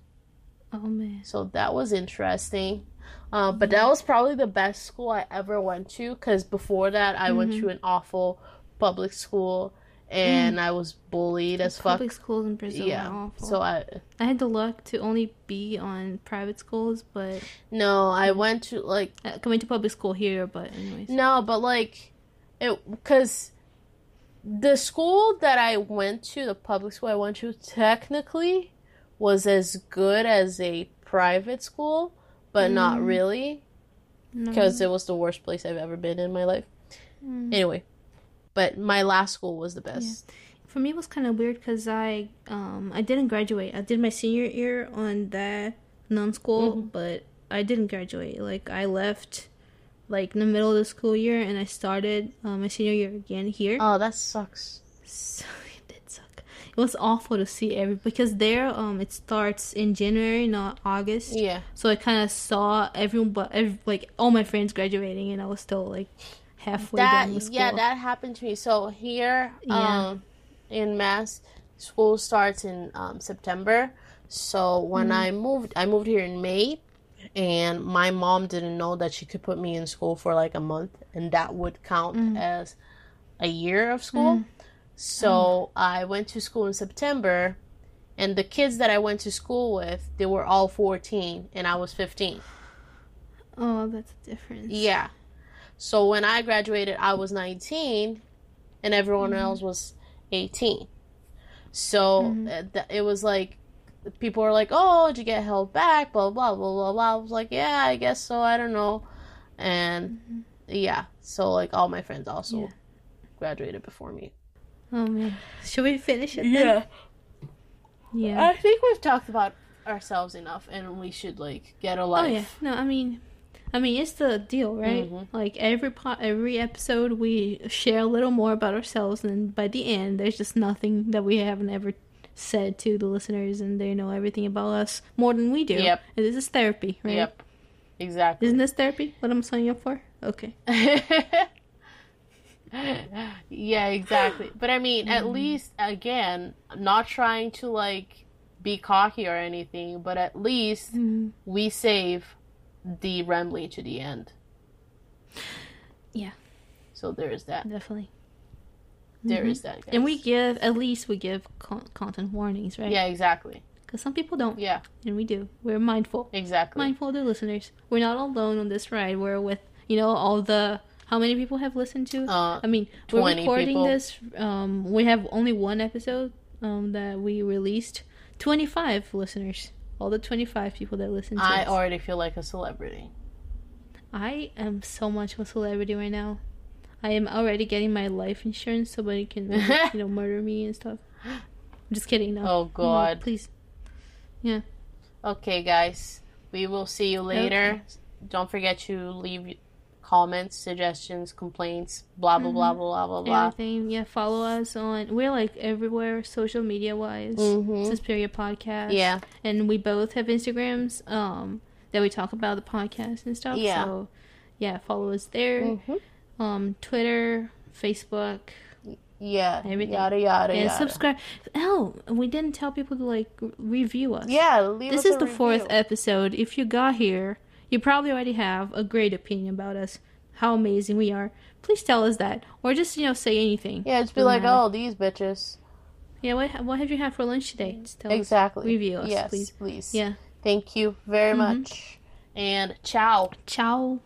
Oh man. So that was interesting. Uh, but that was probably the best school I ever went to because before that I went Mm-hmm. to an awful public school and I was bullied as fuck. Mm. Public schools in Brazil Yeah. are awful. So I I had the luck to only be on private schools, but no, I went to like coming to public school here. But anyways, no, but like it because the school that I went to, the public school I went to, technically was as good as a private school, but not really. no. because it was the worst place I've ever been in my life. Mm. Anyway, but my last school was the best. for me it was kind of weird because I um I didn't graduate. I did my senior year on that non school, Mm-hmm. but I didn't graduate. Like I left like in the middle of the school year, and I started um, my senior year again here. Oh, that sucks. So it did suck. It was awful to see every because there um it starts in January, not August. Yeah, So I kind of saw everyone, but every, like all my friends graduating, and I was still like halfway that done with school. yeah, that happened to me. So here, Yeah. um, in Mass, school starts in um, September. So when Mm-hmm. I moved, I moved here in May, and my mom didn't know that she could put me in school for like a month, and that would count Mm. as a year of school. So Oh. I went to school in September, and the kids that I went to school with, they were all 14, and I was 15. oh, that's a difference. Yeah. So when I graduated, I was 19, and everyone mm-hmm. else was 18. So uh, th- it was like, people were like, oh, did you get held back? Blah, blah, blah, blah, blah. I was like, yeah, I guess so. I don't know. And mm-hmm. yeah, so like all my friends also Yeah. graduated before me. Oh man, should we finish it? Then? Yeah. I think we've talked about ourselves enough, and we should like get a life. Oh yeah. No, I mean, I mean it's the deal, right? Mhm. Like every po- every episode, we share a little more about ourselves, and by the end, there's just nothing that we haven't ever said to the listeners, and they know everything about us more than we do. Yep. And this is therapy, right? Yep. Exactly. Isn't this therapy? What I'm signing up for? Okay. yeah, exactly. But I mean, Mm-hmm. at least again, not trying to like be cocky or anything, but at least Mm-hmm. we save the Remley to the end. Yeah. So there's that. Definitely. There is that. Guys. Mm-hmm. And we give at least we give con- content warnings, right? Yeah, exactly. Because some people don't, Yeah, and we do. We're mindful. exactly. mindful of the listeners. We're not alone on this ride. We're with you know all the how many people have listened to. Uh, I mean, we're recording people. this. Um, we have only one episode um, that we released. Twenty five listeners. All the twenty five people that listen to I us. already feel like a celebrity. I am so much of a celebrity right now. I am already getting my life insurance so somebody can you know murder me and stuff. I'm just kidding. No. Oh No, God. please. Yeah. Okay, guys. We will see you later. Don't forget to leave comments, suggestions, complaints, blah blah blah blah blah blah. Everything. Yeah, follow us on. We're like everywhere, social media wise. Mhm. Suspiria podcast. Yeah. and we both have Instagrams. Um, that we talk about the podcast and stuff. Yeah. So, yeah, follow us there. Mhm. Um, Twitter, Facebook, Yeah. Everything. Yada yada and yada. subscribe. Oh, we didn't tell people to like review us. Yeah, leave This is the fourth episode. If you got here, you probably already have a great opinion about us, how amazing we are. Please tell us that, or just you know say anything. Yeah, just be Doesn't like, matter. oh, these bitches. Yeah, what what have you had for lunch today? Just tell us. Exactly. Review us, yes, please. please. Yeah. Thank you very Mhm. much. And ciao. Ciao.